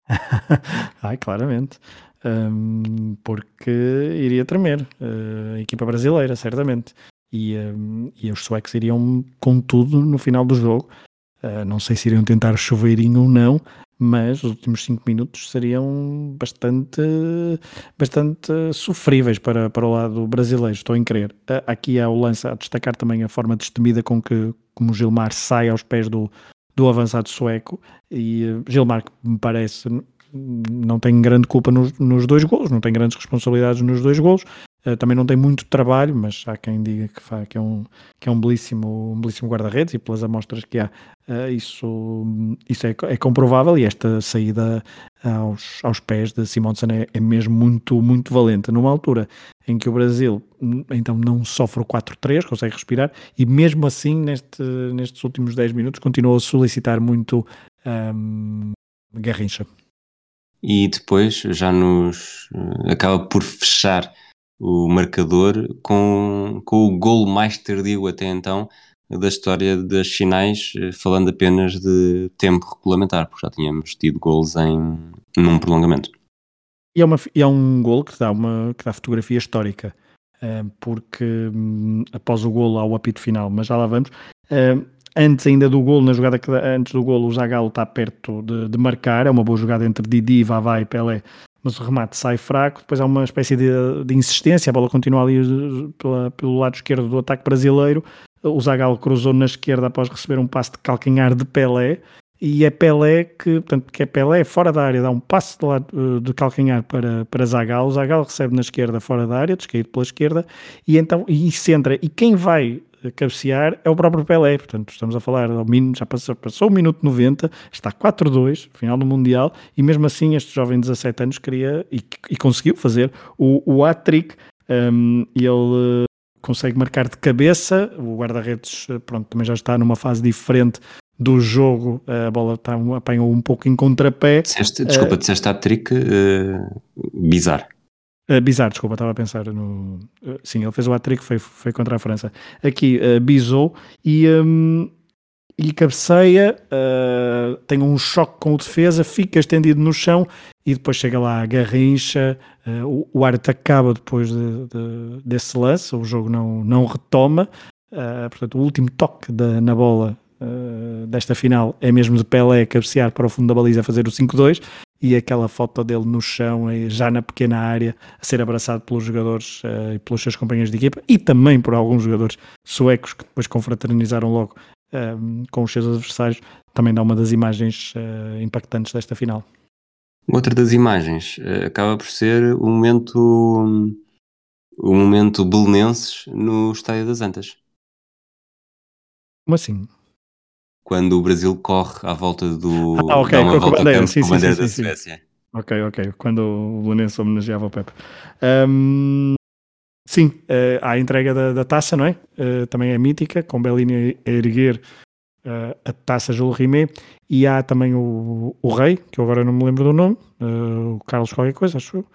Ai, claramente. Um, porque iria tremer uh, a equipa brasileira, certamente. E, um, e os suecos iriam com tudo no final do jogo. Uh, não sei se iriam tentar chuveirinho ou não, mas os últimos 5 minutos seriam bastante, bastante sofríveis para, para o lado brasileiro, estou em crer. Aqui há o lance a destacar também a forma destemida com que como Gilmar sai aos pés do, do avançado sueco e eh, Gilmar, que me parece, não tem grande culpa nos, nos dois golos, não tem grandes responsabilidades nos dois golos, Uh, também não tem muito trabalho, mas há quem diga que, faz, que é um, que é um belíssimo, um belíssimo guarda-redes e pelas amostras que há, uh, isso, isso é, é, comprovável e esta saída aos, aos pés de Simonsen é, é, mesmo muito, muito valente. Numa altura em que o Brasil então não sofre o 4-3, consegue respirar e mesmo assim neste, nestes últimos 10 minutos continuou a solicitar muito um, Garrincha. E depois já nos acaba por fechar o marcador com, com o gol mais tardio até então da história das finais, eh, falando apenas de tempo regulamentar, porque já tínhamos tido gols em, num prolongamento. E é, uma, e é um gol que dá, uma, que dá fotografia histórica, uh, porque um, após o gol há o apito final, mas já lá vamos. Uh, antes ainda do gol, na jogada que antes do gol, o Zagallo está perto de, de, marcar, é uma boa jogada entre Didi, Vavá e Pelé, mas o remate sai fraco, depois há uma espécie de, de insistência, a bola continua ali eh, pela, pelo lado esquerdo do ataque brasileiro, o Zagallo cruzou na esquerda após receber um passe de calcanhar de Pelé, e é Pelé que, portanto, que é Pelé fora da área, dá um passe de, lado, eh, de calcanhar para, para Zagallo, Zagallo recebe na esquerda fora da área, descaído pela esquerda, e então e centra, e quem vai cabecear é o próprio Pelé, portanto estamos a falar, já passou, passou o minuto 90, está 4-2, final do Mundial, e mesmo assim este jovem de 17 anos queria, e, e conseguiu fazer o, o hat-trick, um, e ele consegue marcar de cabeça, o guarda-redes pronto, também já está numa fase diferente do jogo, a bola está, apanhou um pouco em contrapé. Disseste, desculpa, uh, disseste hat-trick uh, bizarro. Uh, bizarro, desculpa, estava a pensar no. Uh, sim, ele fez o hat-trick, foi, foi contra a França. Aqui, uh, bisou e, um, e cabeceia, uh, tem um choque com o defesa, fica estendido no chão e depois chega lá a Garrincha. O, o Arte acaba depois de, de, desse lance, o jogo não, não retoma. Portanto, o último toque da, na bola desta final é mesmo de Pelé cabecear para o fundo da baliza fazer o 5-2 e aquela foto dele no chão, já na pequena área, a ser abraçado pelos jogadores uh, e pelos seus companheiros de equipa e também por alguns jogadores suecos que depois confraternizaram logo uh, com os seus adversários, também dá uma das imagens uh, impactantes desta final. Outra das imagens acaba por ser o momento o momento belenenses no Estádio das Antas. Como assim? Quando o Brasil corre à volta do. Ah, ok, com, volta a bandeira, sim, com a bandeira sim, da sim, Suécia. Ok, ok. Quando o Lunense homenageava o Pepe. Um, sim, uh, há a entrega da, da taça, não é? Uh, também é mítica, com Bellini a erguer uh, a taça Jules Rimet. E há também o, o rei, que eu agora não me lembro do nome, o Carlos qualquer coisa, acho eu.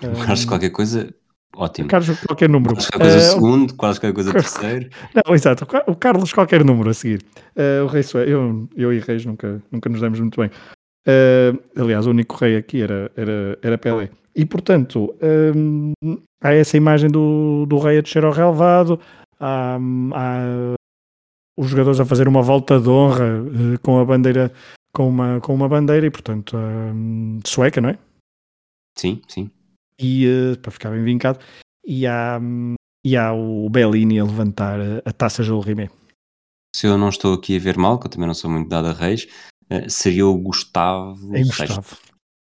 Carlos qualquer coisa, Ótimo. Carlos, qualquer número. Qualquer coisa uh, segundo, qualquer coisa terceiro. Não, exato. O Carlos, qualquer número a seguir. Uh, o rei Sué, eu, eu e Reis nunca, nunca nos demos muito bem. Uh, aliás, o único rei aqui era, era, era Pelé. E, portanto, um, há essa imagem do, do rei a descer ao relevado, há, há os jogadores a fazer uma volta de honra uh, com a bandeira, com uma, com uma bandeira e, portanto, um, sueca, não é? Sim, sim e uh, para ficar bem vincado, e há, e há o Bellini a levantar a, taça João Rimé. Se eu não estou aqui a ver mal, que eu também não sou muito dado a reis, uh, seria o Gustavo. É Gustavo.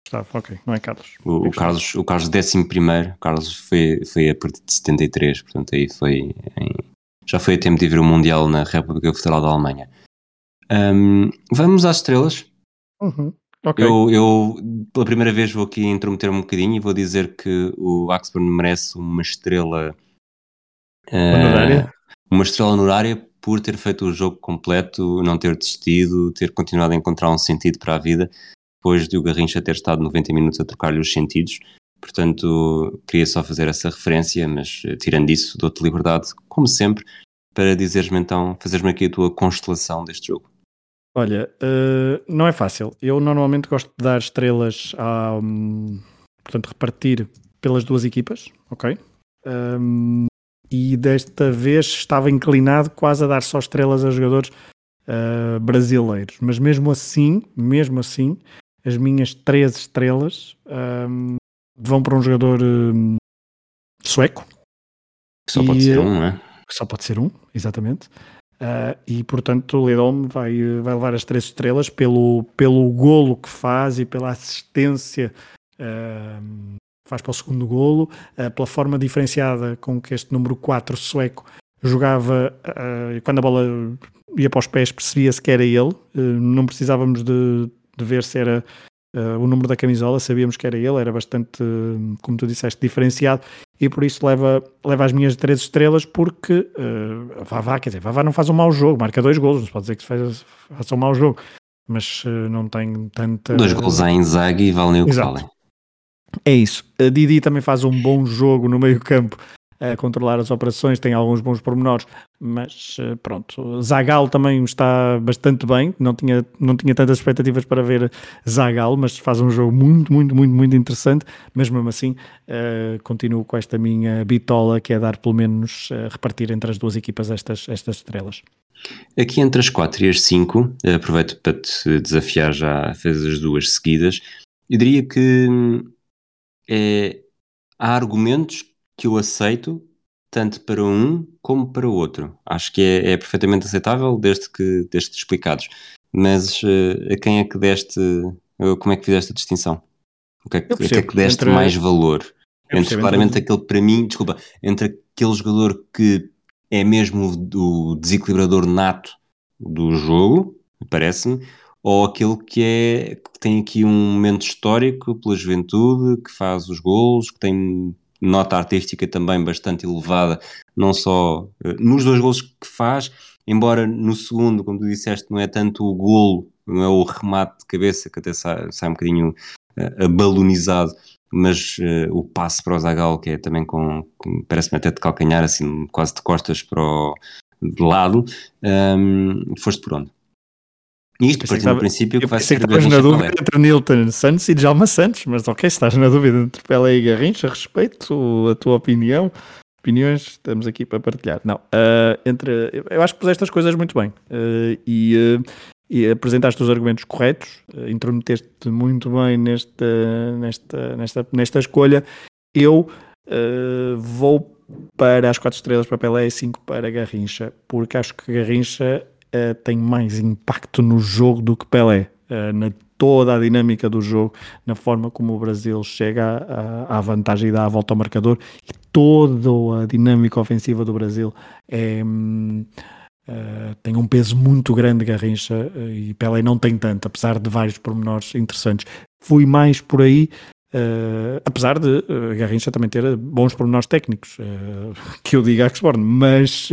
Gustavo, ok, não é Carlos. O, é o Carlos, o Carlos 11 primeiro, Carlos foi, foi a partir de 73, portanto aí foi em, já foi a tempo de ver o Mundial na República Federal da Alemanha. Um, vamos às estrelas. Uhum. Okay. Eu, eu, pela primeira vez, vou aqui intrometer um bocadinho e vou dizer que o Axburn merece uma estrela. Uh, uma estrela honorária por ter feito o jogo completo, não ter desistido, ter continuado a encontrar um sentido para a vida, depois de o Garrincha ter estado 90 minutos a trocar-lhe os sentidos. Portanto, queria só fazer essa referência, mas eh, tirando isso, dou-te liberdade, como sempre, para dizeres-me então, fazeres-me aqui a tua constelação deste jogo. Olha, uh, não é fácil. Eu normalmente gosto de dar estrelas a. Um, portanto, repartir pelas duas equipas, ok? Um, e desta vez estava inclinado quase a dar só estrelas a jogadores uh, brasileiros. Mas mesmo assim, mesmo assim, as minhas três estrelas um, vão para um jogador um, sueco. Só e, pode ser um, não é? Só pode ser um, exatamente. Uh, e portanto o Lidom vai, vai levar as três estrelas pelo, pelo golo que faz e pela assistência uh, faz para o segundo golo, uh, pela forma diferenciada com que este número 4 sueco jogava quando a bola ia para os pés percebia-se que era ele, não precisávamos de, de ver se era Uh, o número da camisola, sabíamos que era ele, era bastante, como tu disseste, diferenciado e por isso leva, leva as minhas três estrelas porque uh, Vavá, quer dizer, Vavá não faz um mau jogo, marca dois golos, não se pode dizer que faz, faça um mau jogo, mas uh, não tem tanta... Dois golos em Inzaghi e valem o que valem. É isso. A Didi também faz um bom jogo no meio campo a controlar as operações, tem alguns bons pormenores, mas eh, pronto. Zagal também está bastante bem, não tinha, não tinha tantas expectativas para ver Zagal, mas faz um jogo muito, muito, muito, muito interessante, mesmo assim uh, continuo com esta minha bitola que é dar pelo menos uh, repartir entre as duas equipas estas, estas estrelas. Aqui entre as 4 e as 5, aproveito para te desafiar já, fez as duas seguidas. Eu diria que é, há argumentos que eu aceito tanto para um como para o outro. Acho que é, é perfeitamente aceitável desde que, desde explicados. Mas uh, a quem é que deste, uh, como é que fizeste a distinção? O que é que, que, é que deste entre... mais valor? Entre claramente entre... aquele, para mim, desculpa, entre aquele jogador que é mesmo o desequilibrador nato do jogo, parece-me, ou aquele que é que tem aqui um momento histórico pela juventude, que faz os gols, que tem nota artística também bastante elevada, não só uh, nos dois gols que faz, embora no segundo, como tu disseste, não é tanto o golo, não é o remate de cabeça, que até sai, sai um bocadinho uh, abalonizado, mas uh, o passe para o Zagal, que é também com, com parece-me até de calcanhar, assim, quase de costas para o de lado, um, ehm, foste por onde? Isto partiu do princípio que vai ser. Que estavas na dúvida entre Nilton Santos e Djalma Santos, mas ok, estás na dúvida entre Pelé e Garrincha, respeito a tua opinião. Opiniões, estamos aqui para partilhar. Não, uh, entre, eu acho que puseste as coisas muito bem uh, e, uh, e, apresentaste os argumentos corretos, uh, intrometeste muito bem nesta, nesta, nesta, nesta escolha. Eu vou para as 4 estrelas para Pelé e 5 para Garrincha, porque acho que Garrincha uh, tem mais impacto no jogo do que Pelé. Uh, na toda a dinâmica do jogo, na forma como o Brasil chega à, vantagem e dá a volta ao marcador, e toda a dinâmica ofensiva do Brasil é, uh, tem um peso muito grande Garrincha e Pelé não tem tanto, apesar de vários pormenores interessantes. Fui mais por aí, Uh, apesar de uh, Garrincha também ter bons pormenores técnicos, uh, que eu diga a Axborn, mas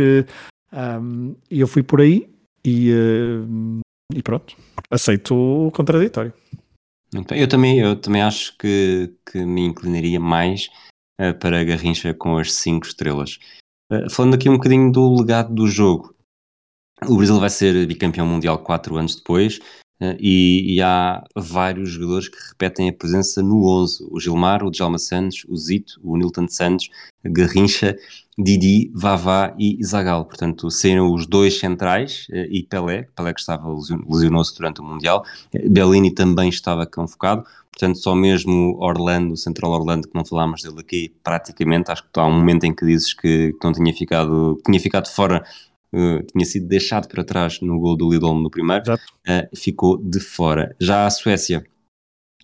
um, eu fui por aí e, uh, e pronto, aceito o contraditório. Eu também, eu também acho que, que me inclinaria mais uh, para a Garrincha com as 5 estrelas. Uh, falando aqui um bocadinho do legado do jogo, o Brasil vai ser bicampeão mundial 4 anos depois e, e, há vários jogadores que repetem a presença no 11. O Gilmar, o Djalma Santos, o Zito, o Nilton Santos, Garrincha Didi, Vavá e Zagal. Portanto, saíram os dois centrais eh, e Pelé, Pelé que estava lesionou-se durante o Mundial. Eh, Bellini também estava convocado. Portanto, só mesmo Orlando, o Central Orlando, que não falámos dele aqui praticamente, acho que há um momento em que dizes que, que não tinha ficado, tinha ficado fora Uh, tinha sido deixado para trás no gol do Lidl no primeiro, uh, ficou de fora. Já a Suécia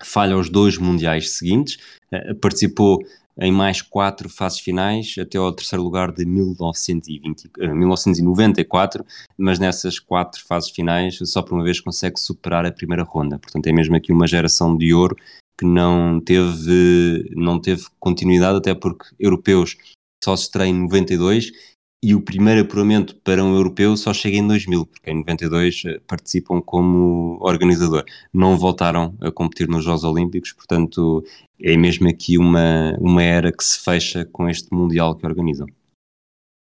falha os dois mundiais seguintes, uh, participou em mais quatro fases finais até ao terceiro lugar de 1920, 1994, eh, mas nessas quatro fases finais só por uma vez consegue superar a primeira ronda. Portanto, é mesmo aqui uma geração de ouro que não teve, não teve continuidade, até porque europeus só se estreia em 92 e o primeiro apuramento para um europeu só chega em 2000, porque em 92 eh, participam como organizador. Não voltaram a competir nos Jogos Olímpicos, portanto é mesmo aqui uma, uma era que se fecha com este Mundial que organizam.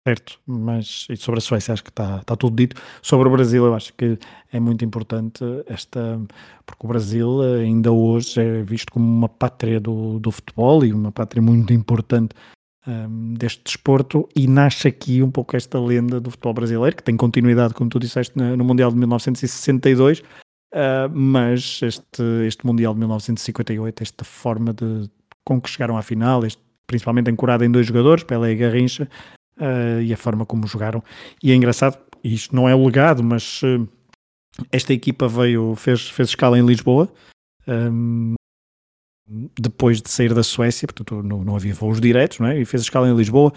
Certo, mas sobre a Suécia acho que está, tudo dito. Sobre o Brasil eu acho que é muito importante esta, porque o Brasil ainda hoje é visto como uma pátria do, do futebol e uma pátria muito importante um, deste desporto e nasce aqui um pouco esta lenda do futebol brasileiro, que tem continuidade, como tu disseste, no Mundial de 1962, uh, mas este, este Mundial de 1958, esta forma de com que chegaram à final, este, principalmente ancorado em dois jogadores, Pelé e Garrincha, uh, e a forma como jogaram. E é engraçado, isto não é o legado, mas uh, esta equipa veio, fez, fez escala em Lisboa, um, depois de sair da Suécia, portanto não, não havia voos diretos, não é? E fez escala em Lisboa,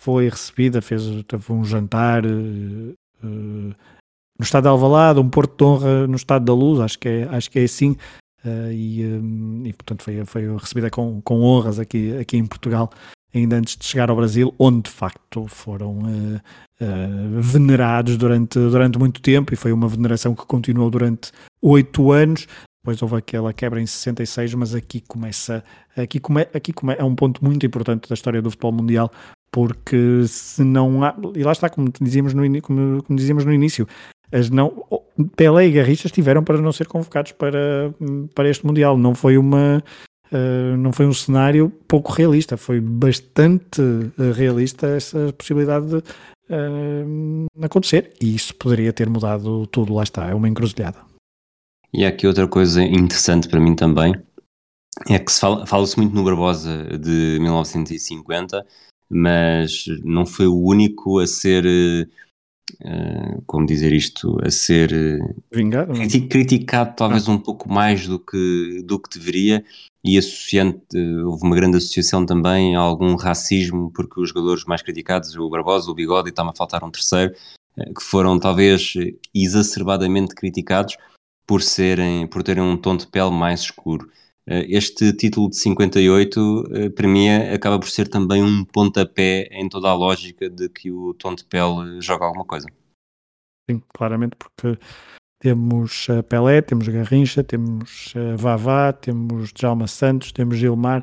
foi recebida, fez teve um jantar uh, no estado de Alvalade, um Porto de Honra no estado da Luz, acho que é, acho que é assim, uh, e, um, e, portanto foi, foi recebida com, com honras aqui, aqui em Portugal, ainda antes de chegar ao Brasil, onde de facto foram venerados durante, durante muito tempo, e foi uma veneração que continuou durante oito anos, depois houve aquela quebra em 66, mas aqui começa, aqui, come, aqui come, é um ponto muito importante da história do futebol mundial, porque se não há, e lá está, como dizíamos no, como, como dizíamos no início, as não, Pelé e Garrincha estiveram para não ser convocados para, para este Mundial, não foi uma uh, não foi um cenário pouco realista, foi bastante uh, realista essa possibilidade de uh, acontecer, e isso poderia ter mudado tudo, lá está, é uma encruzilhada. E há aqui outra coisa interessante para mim também, é que se fala, fala-se muito no Barbosa de 1950, mas não foi o único a ser, uh, como dizer isto, a ser Vingado, critic, criticado talvez ah. um pouco mais do que, do que deveria e associando, uh, houve uma grande associação também a algum racismo, porque os jogadores mais criticados, o Barbosa, o Bigode e está-me a faltar um terceiro, uh, que foram talvez exacerbadamente criticados, por, serem, por terem um tom de pele mais escuro. Eh, este título de 58, eh, para mim, acaba por ser também um pontapé em toda a lógica de que o tom de pele joga alguma coisa. Sim, claramente, porque temos Pelé, temos Garrincha, temos Vavá, temos Djalma Santos, temos Gilmar,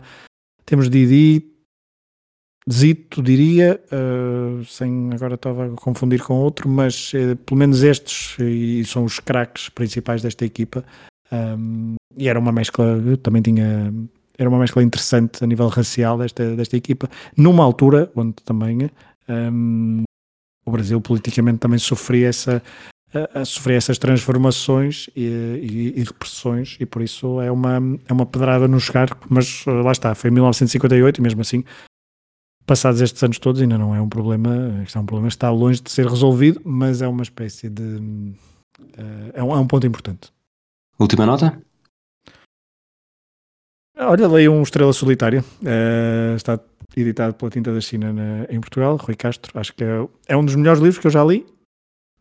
temos Didi, Zito, diria, uh, sem agora estava a confundir com outro, mas uh, pelo menos estes e são os craques principais desta equipa. Um, e era uma mescla, também tinha, era uma mescla interessante a nível racial desta, desta equipa, numa altura onde também um, o Brasil politicamente também sofria essa, a, essas transformações e, e, e, repressões e por isso é uma, é uma pedrada no chegar, mas uh, lá está, foi em 1958 e mesmo assim passados estes anos todos, ainda não é um problema, isto é um problema que está longe de ser resolvido, mas é uma espécie de. Uh, é, um, é um ponto importante. Última nota? Olha, leio um Estrela Solitária, uh, está editado pela Tinta da China na, em Portugal, Rui Castro, acho que é, é, um dos melhores livros que eu já li,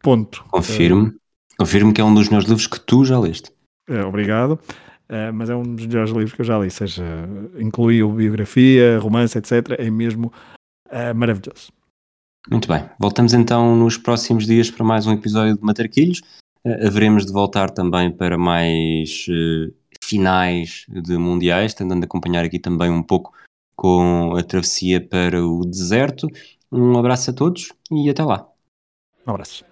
ponto. Confirmo, uh, confirmo que é um dos melhores livros que tu já leste. obrigado. Uh, mas é um dos melhores livros que eu já li, seja, incluiu biografia, romance, etc. É mesmo uh, maravilhoso. Muito bem, voltamos então nos próximos dias para mais um episódio de Matarquilhos. Uh, haveremos de voltar também para mais finais de mundiais, tentando acompanhar aqui também um pouco com a travessia para o deserto. Um abraço a todos e até lá. Um abraço.